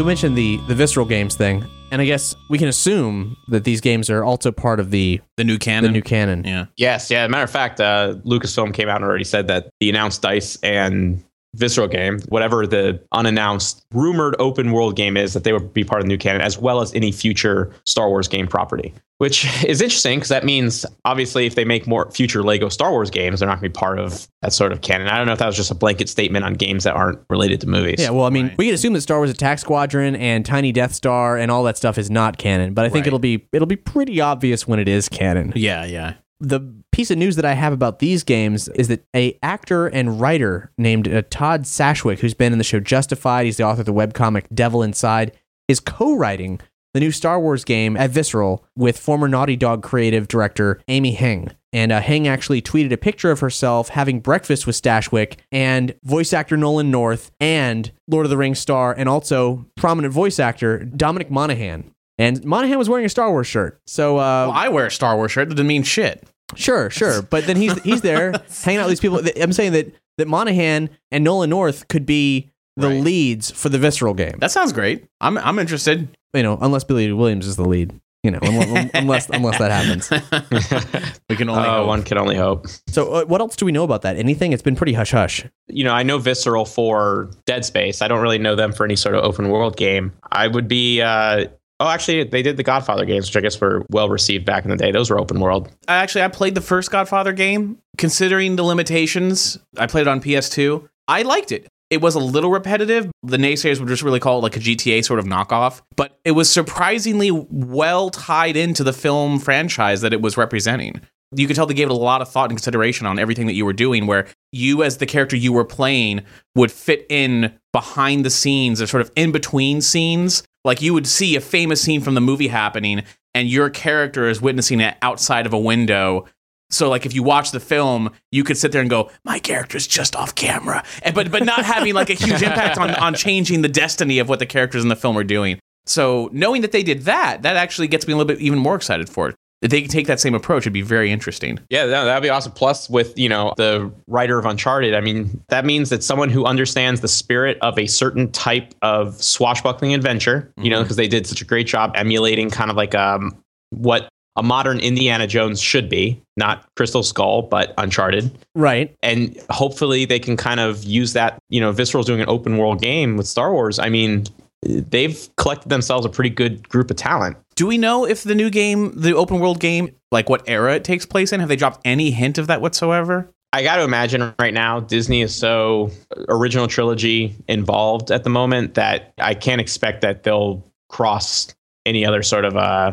We mentioned the the visceral games thing, and I guess we can assume that these games are also part of the The new canon. the new canon. yeah. Yes, yeah. Matter of fact, uh, Lucasfilm came out and already said that the announced Dice and Visceral game, whatever the unannounced rumored open world game is, that they would be part of the new canon, as well as any future Star Wars game property. Which is interesting because that means obviously if they make more future Lego Star Wars games, they're not going to be part of that sort of canon. I don't know if that was just a blanket statement on games that aren't related to movies. Yeah, well, I mean, we can assume that Star Wars Attack Squadron and Tiny Death Star and all that stuff is not canon, but I think Right. it'll be it'll be pretty obvious when it is canon. Yeah, yeah. The piece of news that I have about these games is that a actor and writer named uh, Todd Stashwick, who's been in the show Justified, he's the author of the webcomic Devil Inside, is co-writing the new Star Wars game at Visceral with former Naughty Dog creative director Amy Hennig. And uh, Hennig actually tweeted a picture of herself having breakfast with Stashwick and voice actor Nolan North and Lord of the Rings star and also prominent voice actor Dominic Monaghan. And Monaghan was wearing a Star Wars shirt. So uh, Well, I wear a Star Wars shirt. That doesn't mean shit. Sure, sure. But then he's he's there hanging out with these people. I'm saying that that Monaghan and Nolan North could be the Right. leads for the visceral game. That sounds great. I'm I'm interested. You know, unless Billy Williams is the lead. You know, unless unless, unless that happens. We can only Oh, hope. one can only hope. So, uh, what else do we know about that? Anything? It's been pretty hush hush. you know, I know Visceral for Dead Space. I don't really know them for any sort of open world game. I would be. Uh, oh, actually, they did the Godfather games, which I guess were well received back in the day. Those were open world. I actually I played the first Godfather game. Considering the limitations, I played it on PS2. I liked it. It was a little repetitive. The naysayers would just really call it like a GTA sort of knockoff, but it was surprisingly well tied into the film franchise that it was representing. You could tell they gave it a lot of thought and consideration on everything that you were doing, where you, as the character you were playing, would fit in behind the scenes or sort of in between scenes. Like you would see a famous scene from the movie happening, and your character is witnessing it outside of a window so like if you watch the film, you could sit there and go, "My character's just off camera," and, but but not having like a huge impact on on changing the destiny of what the characters in the film are doing. So knowing that they did that, that actually gets me a little bit even more excited for it. They could take that same approach, it'd be very interesting. Yeah, that, that'd be awesome. Plus, with you know the writer of Uncharted, I mean that means that someone who understands the spirit of a certain type of swashbuckling adventure, you know, because they did such a great job emulating kind of like um what a modern Indiana Jones should be, not Crystal Skull, but Uncharted. Right. And hopefully they can kind of use that. You know, Visceral's doing an open world game with Star Wars. I mean, they've collected themselves a pretty good group of talent. Do we know if the new game, the open world game, like what era it takes place in? Have they dropped any hint of that whatsoever? I got to imagine right now Disney is so original trilogy involved at the moment that I can't expect that they'll cross any other sort of uh,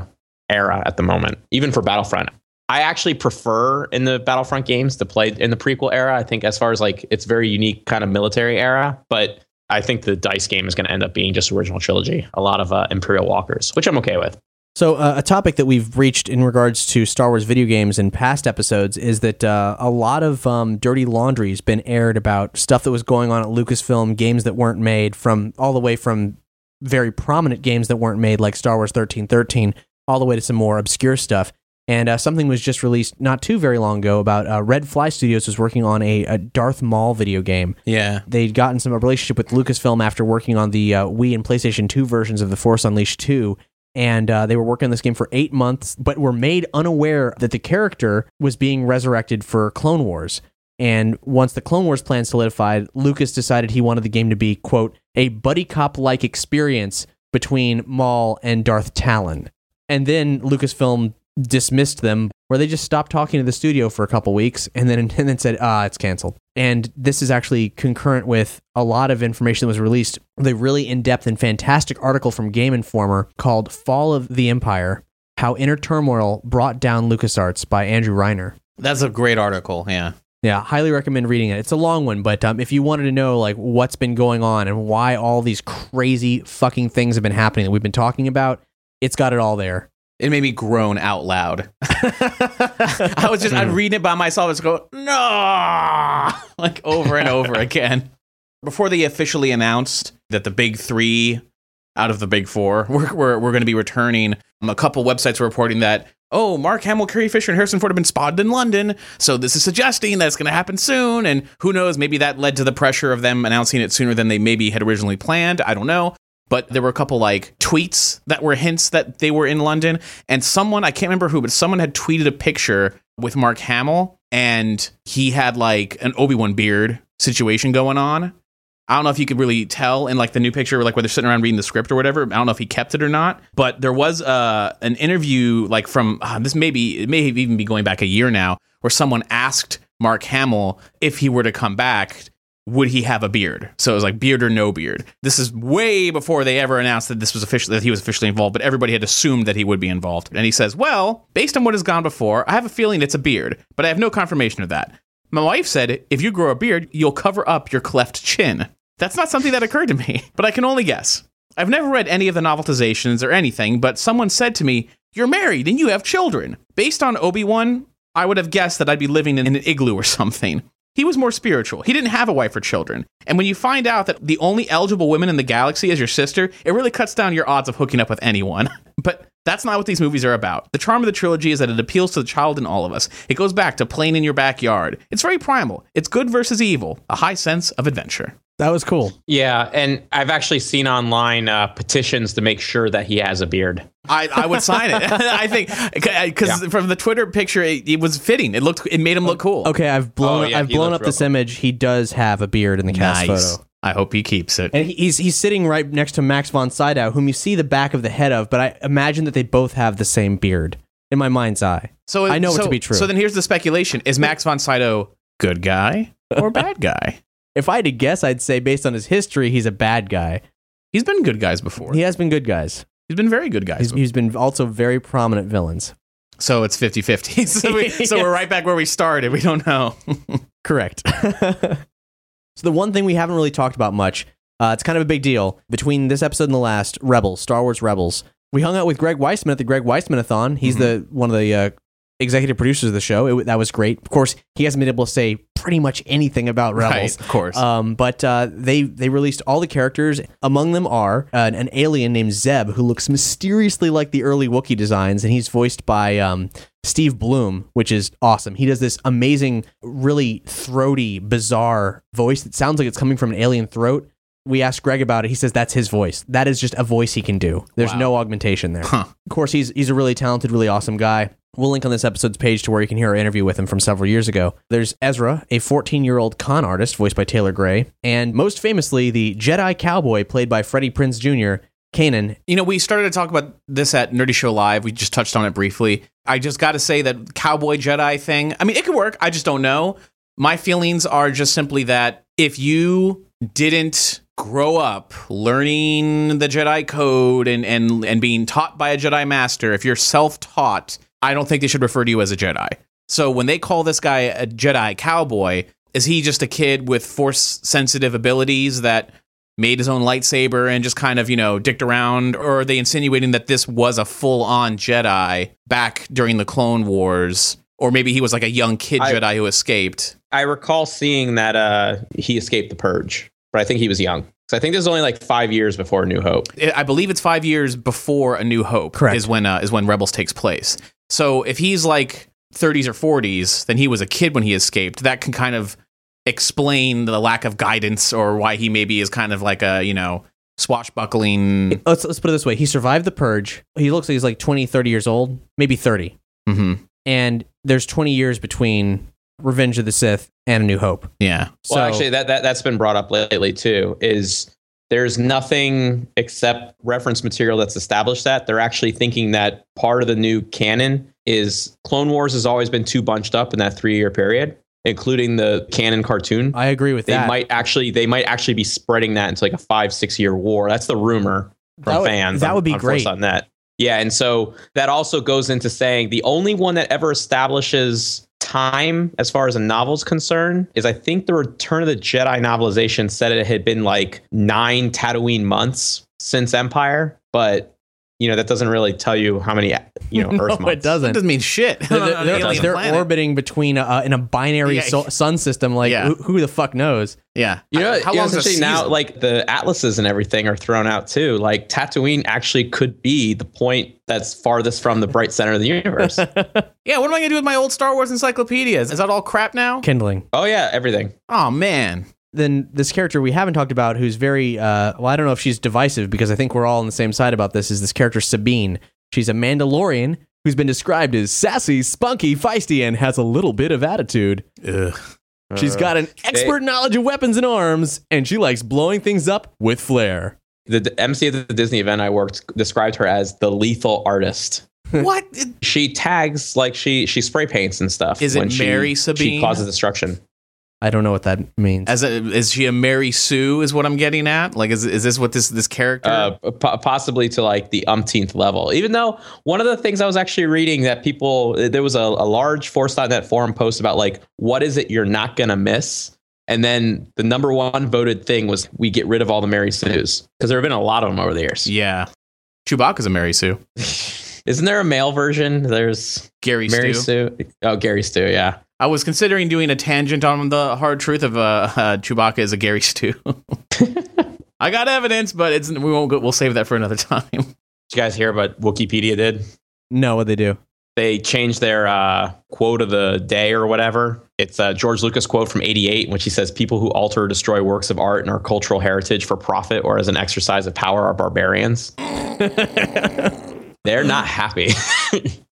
era at the moment, even for Battlefront. I actually prefer in the Battlefront games to play in the prequel era. I think as far as like it's very unique kind of military era, but I think the dice game is going to end up being just original trilogy. A lot of uh, Imperial Walkers, which I'm okay with. So, uh, a topic that we've reached in regards to Star Wars video games in past episodes is that uh, a lot of um, dirty laundry has been aired about stuff that was going on at Lucasfilm, games that weren't made, from all the way from very prominent games that weren't made, like Star Wars 1313, all the way to some more obscure stuff. And uh, something was just released not too very long ago about uh, Red Fly Studios was working on a, a Darth Maul video game. Yeah. They'd gotten some a relationship with Lucasfilm after working on the uh, Wii and PlayStation 2 versions of The Force Unleashed 2. And uh, they were working on this game for eight months, but were made unaware that the character was being resurrected for Clone Wars. And once the Clone Wars plan solidified, Lucas decided he wanted the game to be, quote, a buddy cop like experience between Maul and Darth Talon. And then Lucasfilm dismissed them, where they just stopped talking to the studio for a couple weeks and then and then said, ah, it's canceled. And this is actually concurrent with a lot of information that was released. The really in depth and fantastic article from Game Informer called Fall of the Empire How Inner Turmoil Brought Down LucasArts by Andrew Reiner. That's a great article. Yeah. Yeah, highly recommend reading it. It's a long one, but um, if you wanted to know like what's been going on and why all these crazy fucking things have been happening that we've been talking about, it's got it all there. It made me groan out loud. I was just, I'd hmm. read it by myself and just go, no, like over and over again. Before they officially announced that the big three out of the big four were, were, were going to be returning, a couple websites were reporting that, oh, Mark Hamill, Carrie Fisher, and Harrison Ford have been spotted in London. So this is suggesting that it's going to happen soon. And who knows, maybe that led to the pressure of them announcing it sooner than they maybe had originally planned. I don't know but there were a couple like tweets that were hints that they were in London. And someone, I can't remember who, but someone had tweeted a picture with Mark Hamill and he had like an Obi Wan beard situation going on. I don't know if you could really tell in like the new picture, like where they're sitting around reading the script or whatever. I don't know if he kept it or not, but there was uh, an interview like from uh, this maybe it may even be going back a year now, where someone asked Mark Hamill if he were to come back would he have a beard? So it was like beard or no beard. This is way before they ever announced that this was officially that he was officially involved, but everybody had assumed that he would be involved. And he says, "Well, based on what has gone before, I have a feeling it's a beard, but I have no confirmation of that." My wife said, "If you grow a beard, you'll cover up your cleft chin." That's not something that occurred to me, but I can only guess. I've never read any of the novelizations or anything, but someone said to me, You're married and you have children. Based on Obi Wan, I would have guessed that I'd be living in an igloo or something. He was more spiritual. He didn't have a wife or children. And when you find out that the only eligible woman in the galaxy is your sister, it really cuts down your odds of hooking up with anyone. But that's not what these movies are about. The charm of the trilogy is that it appeals to the child in all of us. It goes back to playing in your backyard. It's very primal. It's good versus evil, a high sense of adventure. That was cool. Yeah, and I've actually seen online uh, petitions to make sure that he has a beard. I, I would sign it. I think because uh, from the Twitter picture, it, it was fitting. It looked, it made him look oh, cool. Okay, I've blown Oh, yeah, I've blown up this cool. image. He does have a beard in the cast nice. photo. I hope he keeps it. And he's he's sitting right next to Max von Sydow, whom you see the back of the head of, but I imagine that they both have the same beard in my mind's eye. So I know it to be true. So then here's the speculation: Is Max von Sydow good guy or bad guy? If I had to guess, I'd say based on his history, he's a bad guy. He's been good guys before. He has been good guys. He's been very good guys. He's, he's been also very prominent villains. So it's 50-50. So, we, so we're right back where we started. We don't know. Correct. so the one thing we haven't really talked about much, uh, it's kind of a big deal between this episode and the last. Rebels, Star Wars Rebels. We hung out with Greg Weisman at the Greg Weismanathon. He's the one of the uh, executive producers of the show. It, that was great. Of course, he hasn't been able to say pretty much anything about Rebels. Right, of course. Um, but uh, they they released all the characters. Among them are uh, an alien named Zeb, who looks mysteriously like the early Wookiee designs, and he's voiced by um, Steve Blum, which is awesome. He does this amazing, really throaty, bizarre voice that sounds like it's coming from an alien throat. We asked Greg about it. He says that's his voice. That is just a voice he can do. There's no augmentation there. Of course, he's he's a really talented, really awesome guy. We'll link on this episode's page to where you can hear our interview with him from several years ago. There's Ezra, a 14 year old con artist voiced by Taylor Gray, and most famously, the Jedi cowboy played by Freddie Prinze Jr., Kanan. You know, we started to talk about this at Nerdy Show Live. We just touched on it briefly. I just got to say that Cowboy Jedi thing, I mean, it could work. I just don't know. My feelings are just simply that if you didn't grow up learning the Jedi code and, and, and being taught by a Jedi master, if you're self taught, I don't think they should refer to you as a Jedi. So when they call this guy a Jedi cowboy, is he just a kid with force sensitive abilities that made his own lightsaber and just kind of, you know, dicked around? Or are they insinuating that this was a full on Jedi back during the Clone Wars? Or maybe he was like a young kid I- Jedi who escaped. I recall seeing that uh, he escaped the purge, but I think he was young. So I think this is only like five years before New Hope. I believe it's five years before A New Hope Correct. is when uh, is when Rebels takes place. So if he's like 30s or 40s, then he was a kid when he escaped. That can kind of explain the lack of guidance or why he maybe is kind of like a you know swashbuckling. Let's, let's put it this way he survived the purge. He looks like he's like 20, 30 years old, maybe 30. Mhm. And there's 20 years between Revenge of the Sith and A New Hope. Yeah. Well, actually, that, that that's been brought up lately too. Is there's nothing except reference material that's established that they're actually thinking that part of the new canon is Clone Wars has always been too bunched up in that three year period, including the canon cartoon. I agree with they that. They might actually they might actually be spreading that into like a five six year war. That's the rumor from That would- fans. that on- would be on great. on that. Yeah, and so that also goes into saying the only one that ever establishes time as far as a novel's concerned is I think the Return of the Jedi novelization said it had been like nine Tatooine months since Empire, but you know that doesn't really tell you how many you know No, Earth it doesn't. It doesn't mean shit. They're, on an they're- they're orbiting between a, in a binary Yeah. so- sun system. Like Yeah. who, who the fuck knows? Yeah. You know, how you know, long is a now, like the atlases and everything are thrown out too. Like Tatooine actually could be the point that's farthest from the bright center of the universe. Yeah, what am I gonna do with my old Star Wars encyclopedias? Is that all crap now? Kindling. oh yeah, everything. Oh man. Then this character we haven't talked about, who's very uh, well, I don't know if she's divisive because I think we're all on the same side about this. Is this character Sabine? She's a Mandalorian who's been described as sassy, spunky, feisty, and has a little bit of attitude. Ugh. She's got an expert knowledge of weapons and arms, and she likes blowing things up with flair. The, the MC at the Disney event I worked described her as the lethal artist. What? She tags like she she spray paints and stuff. Is it when she- Mary She Sabine? causes destruction. I don't know what that means. As a, is she a Mary Sue? Is what I'm getting at. Like, is is this what this this character? uh, po- possibly to like the umpteenth level. Even though one of the things I was actually reading that people there was a, a large Force.net forum post about like what is it you're not gonna miss, and then the number one voted thing was we get rid of all the Mary Sues because there have been a lot of them over the years. yeah, Chewbacca's a Mary Sue. Isn't there a male version? There's Gary Mary Stu. Sue. Oh, Gary Stu. Yeah. I was considering doing a tangent on the hard truth of uh, uh Chewbacca is a Gary Stu. I got evidence, but it's we won't go, we'll save that for another time. Did you guys hear what Wikipedia did? no, what they do? They changed their uh, quote of the day or whatever. It's a George Lucas quote from 88, in which he says, People who alter or destroy works of art and our cultural heritage for profit or as an exercise of power are barbarians. they're not happy.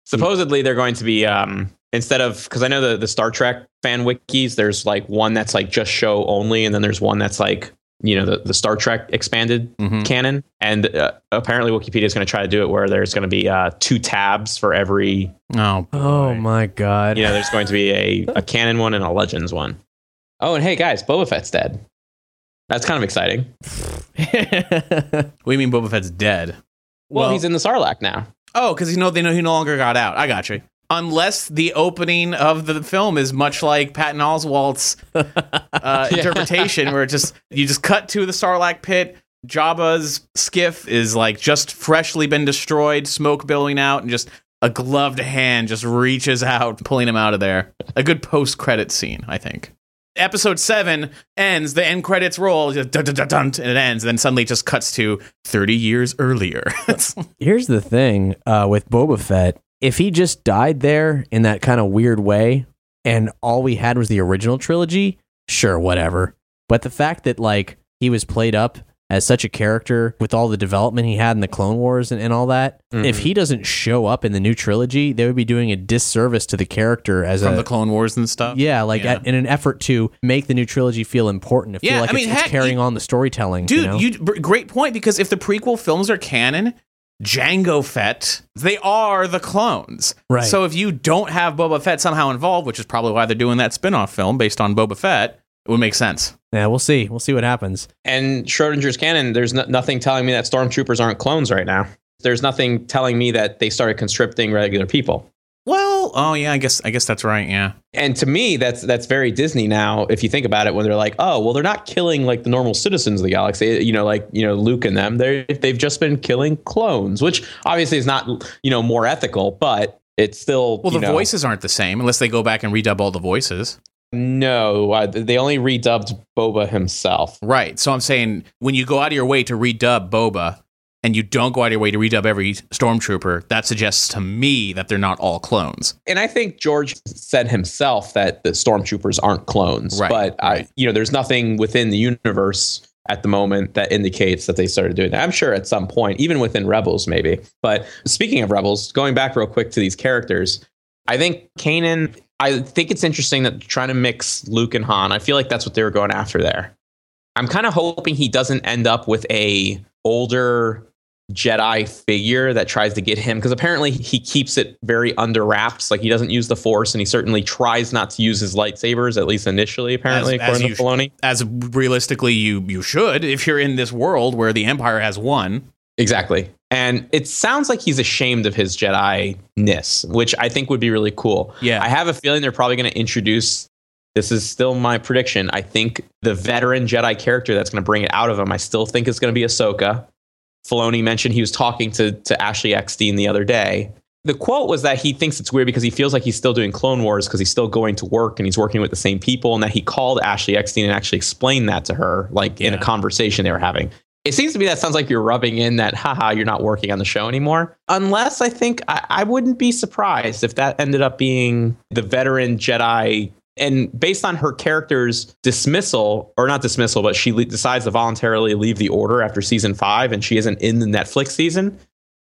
Supposedly, they're going to be, um, instead of, because I know the, the Star Trek fan wikis, there's like one that's like just show only, and then there's one that's like, you know, the, the Star Trek expanded Mhm. canon. And uh, apparently, Wikipedia is going to try to do it where there's going to be uh, two tabs for every Oh, Oh my god. you know, there's going to be a, a canon one and a legends one. Oh, and hey guys, Boba Fett's dead. That's kind of exciting. we mean Boba Fett's dead. Well, Well- he's in the Sarlacc now. Oh, because you know they know he no longer got out. I got you. Unless the opening of the film is much like Patton Oswalt's uh, interpretation, where it just you just cut to the Sarlacc pit. Jabba's skiff is like just freshly been destroyed, smoke billowing out, and just a gloved hand just reaches out, pulling him out of there. A good post-credit scene, I think. Episode seven ends. The end credits roll, just dun, dun, dun, dun, and it ends. And then suddenly it just cuts to thirty years earlier. Here's the thing uh, with Boba Fett. If he just died there in that kind of weird way, and all we had was the original trilogy, sure, whatever. But the fact that like he was played up as such a character with all the development he had in the Clone Wars and, and all that, if mm-hmm. he doesn't show up in the new trilogy, they would be doing a disservice to the character as from a the Clone Wars and stuff. yeah, like Yeah. At, in an effort to make the new trilogy feel important, feel Yeah, like I mean, it's, it's heck, carrying you- on the storytelling. Dude, you, know? you great point because if the prequel films are canon, Jango Fett, they are the clones. Right. So if you don't have Boba Fett somehow involved, which is probably why they're doing that spin-off film based on Boba Fett, it would make sense. yeah, we'll see. We'll see what happens. And Schrodinger's canon, there's no, nothing telling me that stormtroopers aren't clones right now. There's nothing telling me that they started conscripting regular people. Well, oh yeah, I guess I guess that's right. Yeah. And to me, that's that's very Disney now. If you think about it, when they're like, "Oh, well, they're not killing like the normal citizens of the galaxy," you know, like you know Luke and them. They they've just been killing clones, which obviously is not you know more ethical, but it's still Well, the know- voices aren't the same unless they go back and redub all the voices. No, uh, they only redubbed Boba himself. Right. So I'm saying when you go out of your way to redub Boba and you don't go out of your way to redub every stormtrooper, that suggests to me that they're not all clones. And I think George said himself that the stormtroopers aren't clones, Right, but I, you know, there's nothing within the universe at the moment that indicates that they started doing that. I'm sure at some point, even within Rebels, maybe. But speaking of Rebels, going back real quick to these characters, I think Kanan. I think it's interesting that they're trying to mix Luke and Han. I feel like that's what they were going after there. I'm kind of hoping he doesn't end up with a older Jedi figure that tries to get him because apparently he keeps it very under wraps. Like he doesn't use the Force, and he certainly tries not to use his lightsabers, at least initially. Apparently, As- as according you- to Filoni. As realistically you you should if you're in this world where the Empire has won. Exactly. And it sounds like he's ashamed of his Jedi ness, which I think would be really cool. Yeah. I have a feeling they're probably going to introduce. This is still my prediction. I think the veteran Jedi character that's going to bring it out of him, I still think it's going to be Ahsoka. Filoni mentioned he was talking to, to Ashley Eckstein the other day. The quote was that he thinks it's weird because he feels like he's still doing Clone Wars because he's still going to work and he's working with the same people, and that he called Ashley Eckstein and actually explained that to her, like in a conversation they were having. It seems to me that sounds like you're rubbing in that, haha, you're not working on the show anymore. Unless I think I, I wouldn't be surprised if that ended up being the veteran Jedi. And based on her character's dismissal, or not dismissal, but she le- decides to voluntarily leave the order after season five and she isn't in the Netflix season,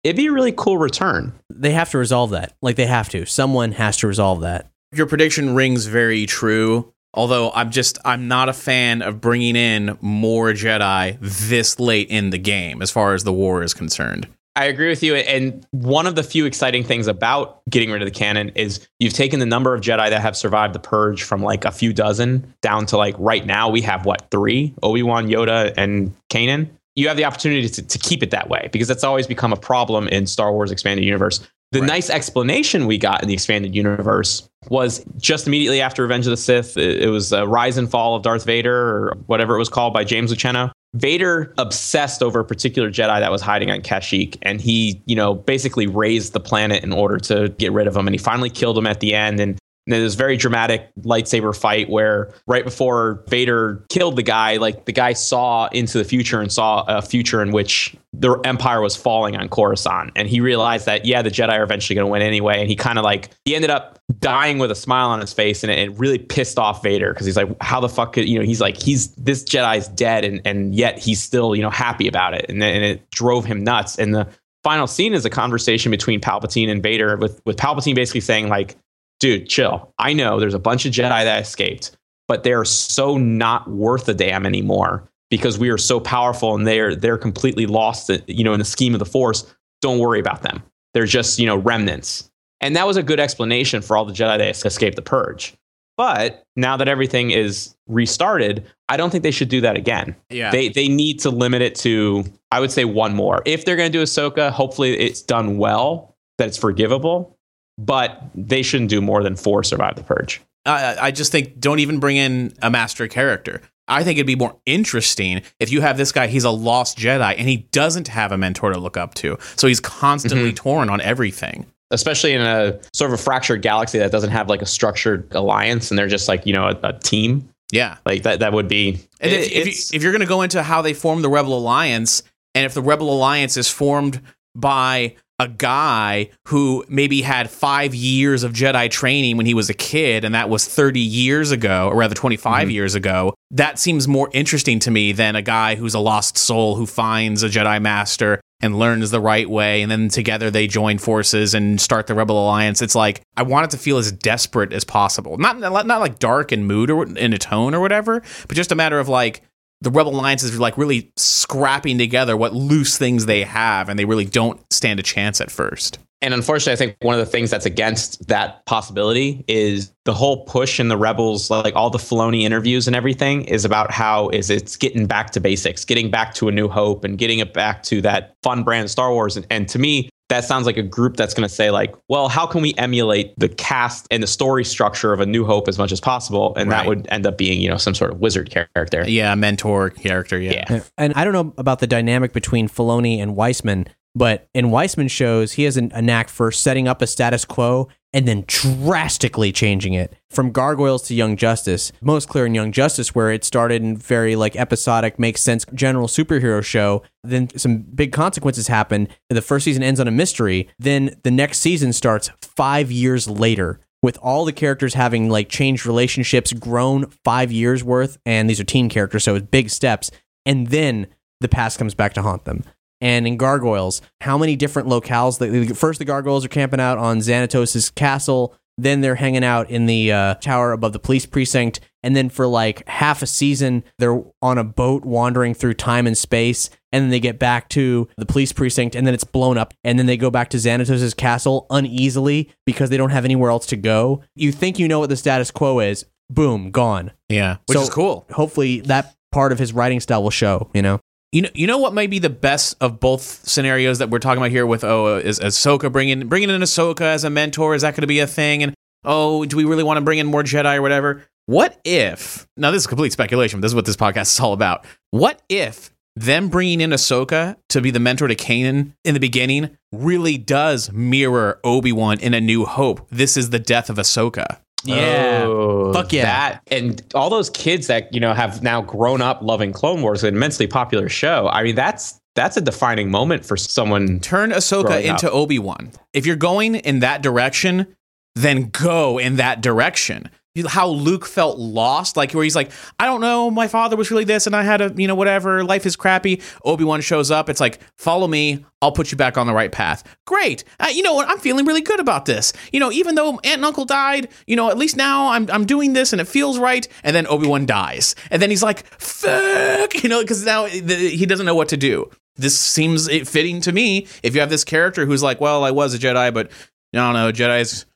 it'd be a really cool return. They have to resolve that. Like they have to. Someone has to resolve that. Your prediction rings very true. Although I'm just I'm not a fan of bringing in more Jedi this late in the game as far as the war is concerned. I agree with you. And one of the few exciting things about getting rid of the canon is you've taken the number of Jedi that have survived the purge from like a few dozen down to like right now we have what three Obi Wan, Yoda, and Kanan. You have the opportunity to, to keep it that way because that's always become a problem in Star Wars expanded universe. The nice explanation we got in the expanded universe was just immediately after Revenge of the Sith. It, it was a Rise and Fall of Darth Vader, or whatever it was called by James Luceno. Vader obsessed over a particular Jedi that was hiding on Kashyyyk, and he, you know, basically razed the planet in order to get rid of him. And he finally killed him at the end. And and there's this very dramatic lightsaber fight where right before Vader killed the guy, like the guy saw into the future and saw a future in which the Empire was falling on Coruscant. And he realized that, yeah, the Jedi are eventually going to win anyway. And he kind of like, he ended up dying with a smile on his face. And it, it really pissed off Vader because he's like, how the fuck could, you know, he's like, he's, this Jedi's dead. And, and yet he's still, you know, happy about it. And, and it drove him nuts. And the final scene is a conversation between Palpatine and Vader with, with Palpatine basically saying like, dude, chill. I know there's a bunch of Jedi that escaped, but they're so not worth a damn anymore because we are so powerful and they're they're completely lost, you know, in the scheme of the Force. Don't worry about them. They're just you know remnants, and that was a good explanation for all the Jedi that escaped the purge. But now that everything is restarted, I don't think they should do that again. Yeah. They they need to limit it to I would say one more. If they're going to do Ahsoka, hopefully it's done well, that it's forgivable but they shouldn't do more than four survive the purge. I, I just think don't even bring in a master character. I think it'd be more interesting if you have this guy, he's a lost Jedi and he doesn't have a mentor to look up to. So he's constantly mm-hmm. torn on everything. Especially in a sort of a fractured galaxy that doesn't have like a structured alliance and they're just like, you know, a, a team. Yeah. Like that that would be And it- if, you, if you're going to go into how they formed the Rebel Alliance, and if the Rebel Alliance is formed by a guy who maybe had five years of Jedi training when he was a kid, and that was 30 years ago, or rather 25 mm-hmm. years ago, that seems more interesting to me than a guy who's a lost soul who finds a Jedi Master and learns the right way, and then together they join forces and start the Rebel Alliance. It's like I want it to feel as desperate as possible, not not like dark in mood or in a tone or whatever, but just a matter of like the Rebel Alliance is like really scrapping together what loose things they have, and they really don't stand a chance at first. And unfortunately, I think one of the things that's against that possibility is the whole push in the rebels, like all the Filoni interviews and everything, is about how is it's getting back to basics, getting back to a new hope, and getting it back to that fun brand Star Wars. And, and to me, that sounds like a group that's going to say like, well, how can we emulate the cast and the story structure of a New Hope as much as possible? And Right. that would end up being you know some sort of wizard character. Yeah, mentor character. Yeah. Yeah. And I don't know about the dynamic between Filoni and Weisman, but in Weisman shows, he has an, a knack for setting up a status quo and then drastically changing it. From Gargoyles to Young Justice, most clear in Young Justice, where it started in very like episodic, makes sense, general superhero show. Then some big consequences happen. The first season ends on a mystery. Then the next season starts five years later with all the characters having like changed relationships, grown five years worth, and these are teen characters, so it's big steps. And then the past comes back to haunt them. And in Gargoyles, how many different locales? The, first, the Gargoyles are camping out on Xanatos' castle. Then they're hanging out in the uh, tower above the police precinct. And then for like half a season, they're on a boat wandering through time and space. And then they get back to the police precinct and then it's blown up. And then they go back to Xanatos' castle uneasily because they don't have anywhere else to go. You think you know what the status quo is. Boom, gone. Yeah, which So is cool. Hopefully that part of his writing style will show, you know? You know, you know what might be the best of both scenarios that we're talking about here with oh is Ahsoka bringing bringing in Ahsoka as a mentor is that going to be a thing and oh do we really want to bring in more Jedi or whatever? What if now this is complete speculation. This is what this podcast is all about. What if them bringing in Ahsoka to be the mentor to Kanan in the beginning really does mirror Obi Wan in A New Hope? This is the death of Ahsoka. Yeah. Oh, Fuck yeah. That and all those kids that you know have now grown up loving Clone Wars, an immensely popular show. I mean, that's that's a defining moment for someone. turn Ahsoka growing into. Obi Wan. If you're going in that direction, then go in that direction. How Luke felt lost, like where he's like, I don't know, my father was really this, and I had a, you know, whatever, life is crappy. Obi Wan shows up. It's like, follow me, I'll put you back on the right path. Great. Uh, you know what? I'm feeling really good about this. You know, even though Aunt and Uncle died, you know, at least now I'm, I'm doing this and it feels right. And then Obi Wan dies. And then he's like, fuck, you know, because now he doesn't know what to do. this seems fitting to me. If you have this character who's like, well, I was a Jedi, but I don't know, Jedi's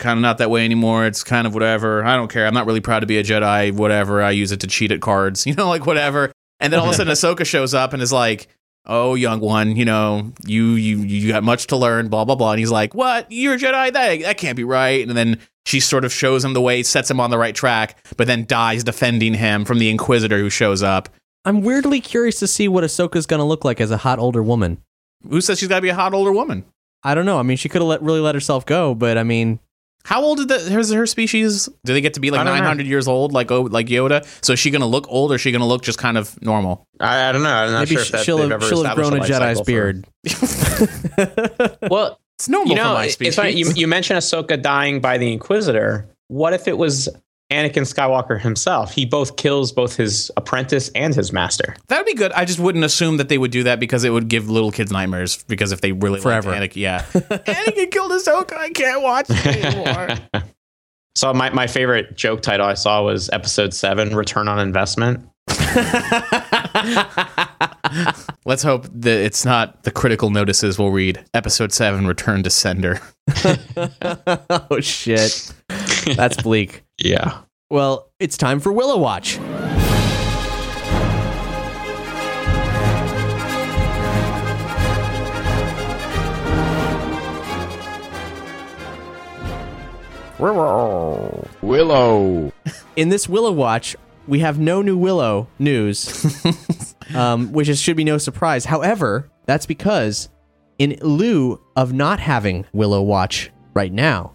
kind of not that way anymore. It's kind of whatever. I don't care. I'm not really proud to be a Jedi. Whatever. I use it to cheat at cards. You know, like whatever. And then all of a sudden, Ahsoka shows up and is like, "Oh, young one, you know, you you you got much to learn." Blah blah blah. And he's like, "What? You're a Jedi? That that can't be right." And then she sort of shows him the way, sets him on the right track, but then dies defending him from the Inquisitor who shows up. I'm weirdly curious to see what Ahsoka's going to look like as a hot older woman. Who says she's got to be a hot older woman? I don't know. I mean, she could have let, really let herself go, but I mean, How old is the, her, her species? Do they get to be like I don't know. 900 years old, like oh, like Yoda? So is she going to look old, or is she going to look just kind of normal? I, I don't know. I'm not maybe sure if that she'll they've ever she'll have grown a established Jedi's life cycle for her. beard. Well, It's normal you know, for my it's species. funny. You, you mentioned Ahsoka dying by the Inquisitor. What if it was Anakin Skywalker himself? He both kills both his apprentice and his master. that would be good. I just wouldn't assume that they would do that because it would give little kids nightmares. Because if they really liked Forever. Anakin, yeah, Anakin killed Ahsoka. I can't watch it anymore. So my, my favorite joke title I saw was Episode Seven: Return on Investment. Let's hope that it's not the critical notices we'll read. Episode seven, Return to Sender. oh shit, that's bleak. Yeah. Well, it's time for Willow Watch. Willow. In this Willow Watch, we have no new Willow news, um, which is, should be no surprise. However, that's because in lieu of not having Willow Watch right now,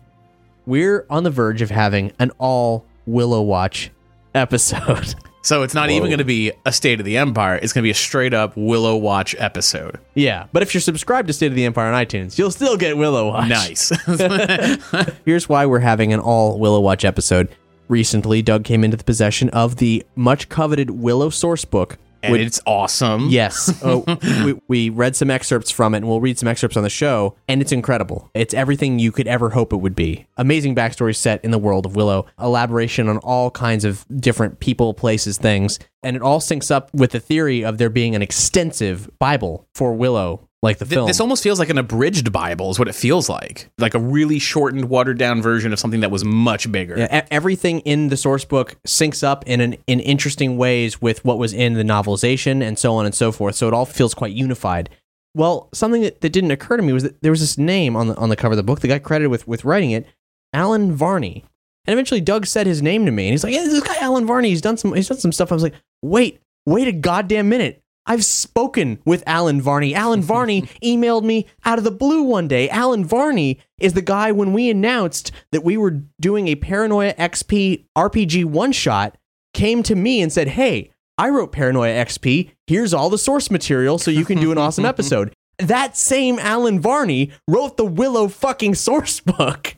we're on the verge of having an all Willow Watch episode. So it's not even going to be a State of the Empire. It's going to be a straight up Willow Watch episode. yeah, but if you're subscribed to State of the Empire on iTunes, you'll still get Willow Watch. Nice. Here's why we're having an all Willow Watch episode. Recently, Doug came into the possession of the much coveted Willow source book. And which- it's awesome. Yes. Oh, we, we read some excerpts from it, and we'll read some excerpts on the show, and it's incredible. It's everything you could ever hope it would be. Amazing backstory set in the world of Willow, elaboration on all kinds of different people, places, things, and it all syncs up with the theory of there being an extensive Bible for Willow, like the Th- film. This almost feels like an abridged Bible, is what it feels like. Like a really shortened, watered down version of something that was much bigger. Yeah, e- everything in the source book syncs up in an, in interesting ways with what was in the novelization and so on and so forth. So it all feels quite unified. Well, something that, that didn't occur to me was that there was this name on the on the cover of the book. The guy credited with with writing it, Allen Varney. And eventually, Doug said his name to me, and he's like, "Yeah, this guy Allen Varney. He's done some. He's done some stuff." I was like, "Wait, wait a goddamn minute." I've spoken with Allen Varney. Allen Varney emailed me out of the blue one day. Allen Varney is the guy when we announced that we were doing a Paranoia XP RPG one shot, came to me and said, Hey, I wrote Paranoia XP. Here's all the source material so you can do an awesome episode. That same Allen Varney wrote the Willow fucking source book.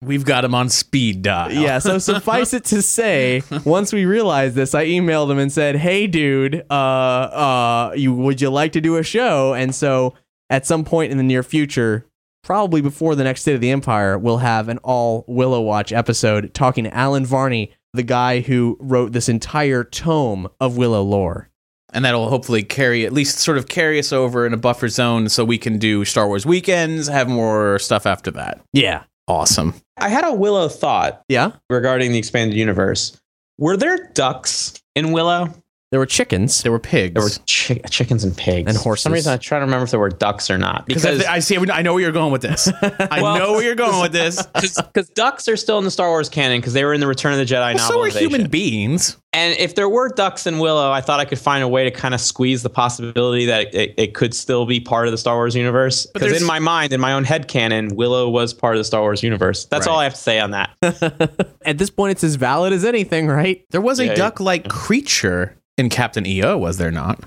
We've got him on speed dial. Yeah, so suffice it to say, once we realized this, I emailed him and said, "Hey, dude, uh, uh, you would you like to do a show?" And so, at some point in the near future, probably before the next State of the Empire, we'll have an all Willow Watch episode talking to Allen Varney, the guy who wrote this entire tome of Willow lore. and that'll hopefully carry at least sort of carry us over in a buffer zone so we can do Star Wars weekends, have more stuff after that. Yeah, Awesome. I had a Willow thought yeah. regarding the expanded universe. Were there ducks in Willow? There were chickens. There were pigs. There were chi- chickens and pigs And For some reason, I try to remember if there were ducks or not. because I, Because I see. I know where you're going with this. I Well- know where you're going with this. because ducks are still in the Star Wars canon because they were in the Return of the Jedi Well, so are human beings. And if there were ducks in Willow, I thought I could find a way to kind of squeeze the possibility that it, it could still be part of the Star Wars universe. But Because in my mind, in my own head canon, Willow was part of the Star Wars universe. That's Right. all I have to say on that. At this point, it's as valid as anything, right? There was a Yeah, duck-like creature in Captain EO, was there not?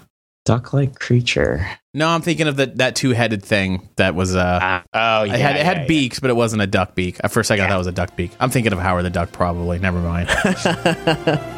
Duck-like creature. No, I'm thinking of the, that two-headed thing that was. Uh, Ah, oh, yeah. it had, it had yeah, yeah. beaks, but it wasn't a duck beak. At first, I thought that was a duck beak. I'm thinking of Howard the Duck, probably. Never mind.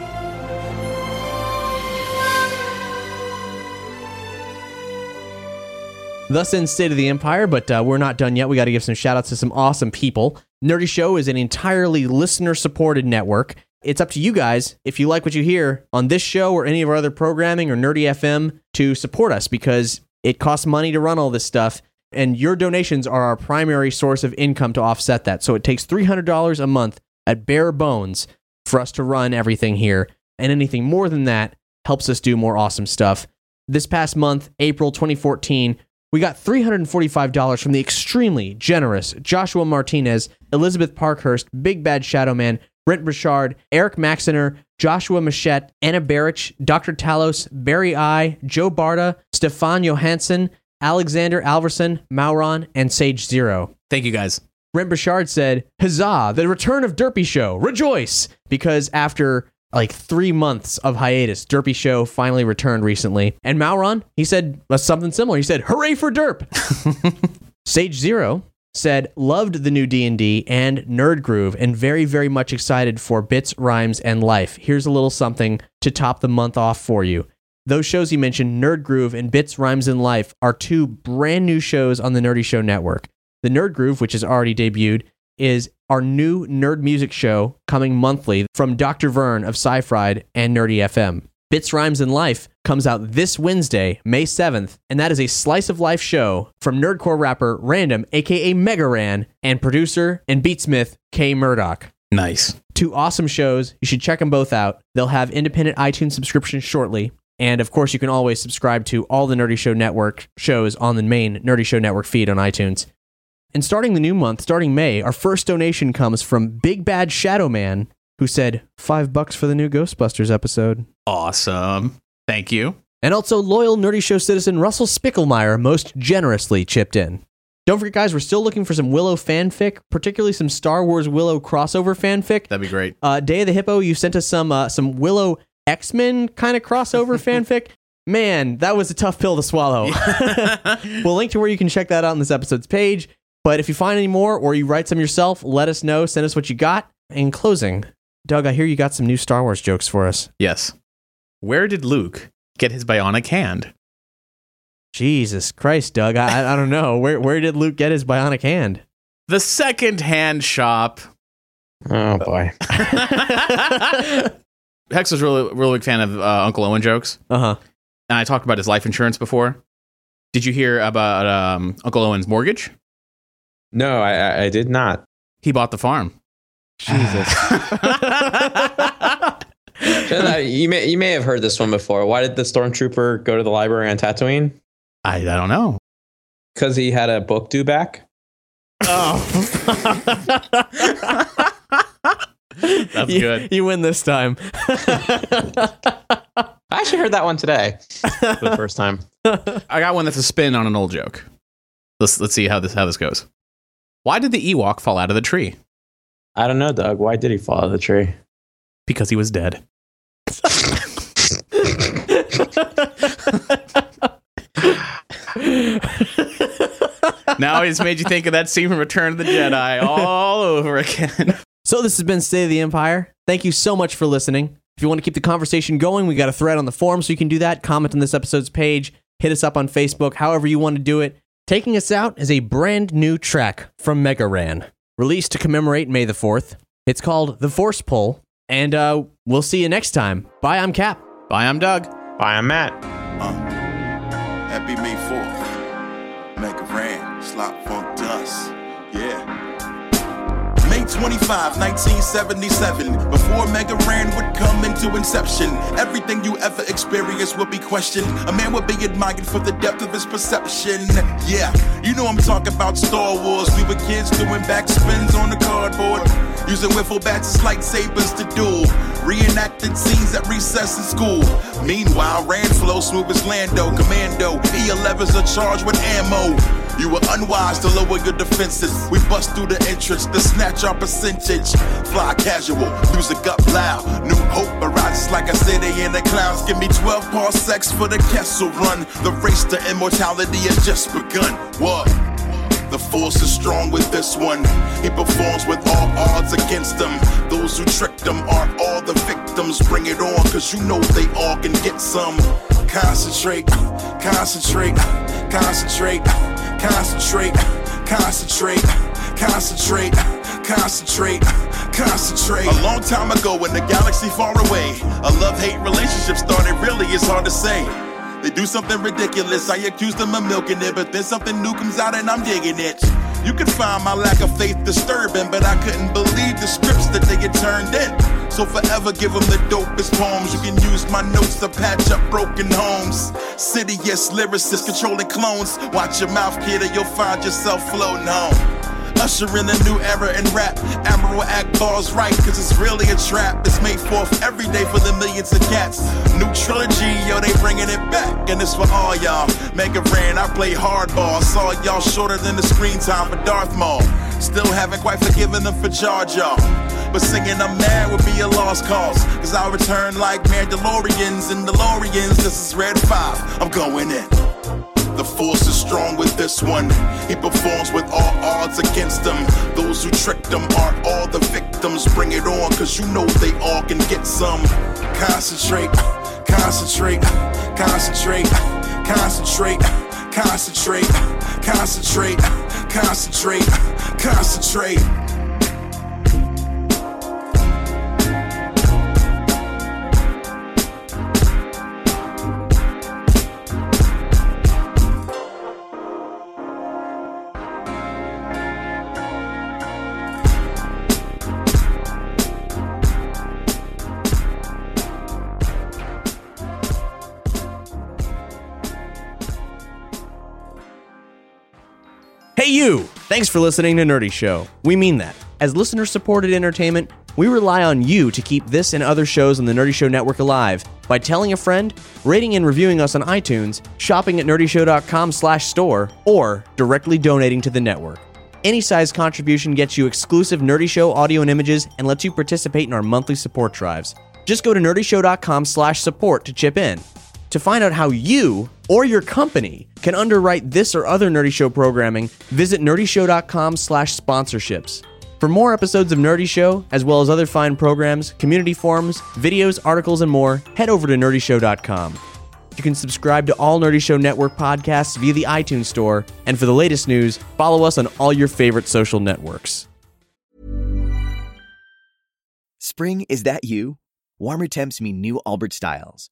Thus in State of the Empire, but uh, we're not done yet. We got to give some shout outs to some awesome people. Nerdy Show is an entirely listener supported network. It's up to you guys, if you like what you hear on this show or any of our other programming or Nerdy FM, to support us because It costs money to run all this stuff, and your donations are our primary source of income to offset that. So it takes $300 a month at bare bones for us to run everything here, and anything more than that helps us do more awesome stuff. This past month, April 2014, we got $345 from the extremely generous Joshua Martinez, Elizabeth Parkhurst, Big Bad Shadow Man, Brent Burchard, Eric Maxiner, Joshua Machette, Anna Barich, Dr. Talos, Barry I, Joe Barta, Stefan Johansson, Alexander Alverson, Mauron, and Sage Zero. Thank you guys. Brent Burchard said, Huzzah, the return of Derpy Show. Rejoice! Because after like three months of hiatus, Derpy Show finally returned recently. And Mauron, he said something similar. He said, hooray for Derp! Sage Zero said loved the new D&D and Nerd Groove and very very much excited for Bits, Rhymes and Life. Here's a little something to top the month off for you. Those shows you mentioned, Nerd Groove and Bits, Rhymes and Life, are two brand new shows on the Nerdy Show network. The Nerd Groove, which has already debuted, is our new nerd music show coming monthly from Dr. Vern of Sci-Fried and Nerdy FM. Bits, Rhymes, and Life comes out this Wednesday, May 7th, and that is a slice of life show from nerdcore rapper Random, aka Mega Ran, and producer and beatsmith K Murdock. Nice. Two awesome shows. You should check them both out. They'll have independent iTunes subscriptions shortly. And of course, you can always subscribe to all the Nerdy Show Network shows on the main Nerdy Show Network feed on iTunes. And starting the new month, starting May, our first donation comes from Big Bad Shadow Man, who said five bucks for the new Ghostbusters episode. Awesome. Thank you. And also, loyal Nerdy Show citizen Russell Spicklemeyer most generously chipped in. Don't forget, guys, we're still looking for some Willow fanfic, particularly some Star Wars Willow crossover fanfic. That'd be great. Uh, Day of the Hippo, you sent us some uh, some Willow X Men kind of crossover fanfic. Man, that was a tough pill to swallow. we'll link to where you can check that out on this episode's page. But if you find any more or you write some yourself, let us know. Send us what you got. In closing, Doug, I hear you got some new Star Wars jokes for us. Yes. Where did Luke get his bionic hand? Jesus Christ, Doug. I, I don't know. Where, where did Luke get his bionic hand? The second hand shop. Oh boy. Hex was really really big fan of uh, Uncle Owen jokes, Uh huh. and I talked about his life insurance before. Did you hear about um, Uncle Owen's mortgage? No, I, I- I did not. He bought the farm. Jesus. You may you may have heard this one before. Why did the stormtrooper go to the library on Tatooine? I, I don't know. Because he had a book due back. Oh. That's you, good. You win this time. I actually heard that one today for the first time. I got one that's a spin on an old joke. Let's let's see how this how this goes. Why did the Ewok fall out of the tree? I don't know, Doug. Why did he fall out of the tree? Because he was dead. now he's made you think of that scene from Return of the Jedi all over again. So this has been State of the Empire. Thank you so much for listening. If you want to keep the conversation going, we got a thread on the forum so you can do that. Comment on this episode's page, hit us up on Facebook, however you want to do it. Taking us out is a brand new track from Mega Ran, released to commemorate May the 4th. It's called The Force Pull, and uh, we'll see you next time. Bye, I'm Cap. Bye, I'm Doug. Bye, I'm Matt. Uh, Happy May 4th. Mega Ran, Slop Funk 25, 1977. Before Mega Ran would come into inception, everything you ever experienced would be questioned. A man would be admired for the depth of his perception. Yeah, you know I'm talking about Star Wars. We were kids doing backspins on the cardboard. Using wiffle bats as lightsabers to duel. Reenacted scenes at recess in school. Meanwhile, Rand flow smooth as Lando. Commando, E11s are charged with ammo. You were unwise to lower your defenses. We bust through the entrance to snatch our percentage. Fly casual, music up loud. New hope arises like a city in the clouds. Give me 12 parsecs for the Kessel run. The race to immortality has just begun. What? The force is strong with this one. He performs with all odds against them. Those who tricked him are all the victims. Bring it on, cause you know they all can get some. Concentrate, concentrate, concentrate, concentrate, concentrate, concentrate, concentrate, concentrate. Concentrate. A long time ago in a galaxy far away, a love hate relationship started, really, it's hard to say. They do something ridiculous, I accuse them of milking it, but then something new comes out and I'm digging it. You can find my lack of faith disturbing, but I couldn't believe the scripts that they get turned in. So forever give them the dopest poems. You can use my notes to patch up broken homes. City, yes, lyricists controlling clones. Watch your mouth, kid, or you'll find yourself floating home. Usher in a new era in rap. Admiral Ackbar's right, cause it's really a trap. It's made forth every day for the millions of cats. New trilogy, yo, they bringing it back. And it's for all y'all. Mega Ran, I play hardball. Saw y'all shorter than the screen time for Darth Maul. Still haven't quite forgiven them for Jar Jar. But singing I'm mad would be a lost cause. Cause I'll return like Mandalorians and DeLoreans. This is Red 5. I'm going in. The force is strong with this one. He performs with all odds against them. Those who tricked him aren't all the victims. Bring it on, cause you know they all can get some. Concentrate, concentrate, concentrate, concentrate, concentrate, concentrate, concentrate, concentrate. Hey, Thanks for listening to Nerdy Show. We mean that. As listener supported entertainment, we rely on you to keep this and other shows on the Nerdy Show Network alive by telling a friend, rating and reviewing us on iTunes, shopping at nerdyshow.com slash store, or directly donating to the network. Any size contribution gets you exclusive Nerdy Show audio and images and lets you participate in our monthly support drives. Just go to nerdyshow.com slash support to chip in. To find out how you or your company can underwrite this or other Nerdy Show programming, visit nerdyshow.com slash sponsorships. For more episodes of Nerdy Show, as well as other fine programs, community forums, videos, articles, and more, head over to nerdyshow.com. You can subscribe to all Nerdy Show Network podcasts via the iTunes Store, and for the latest news, follow us on all your favorite social networks. Spring, is that you? Warmer temps mean new Allbirds styles.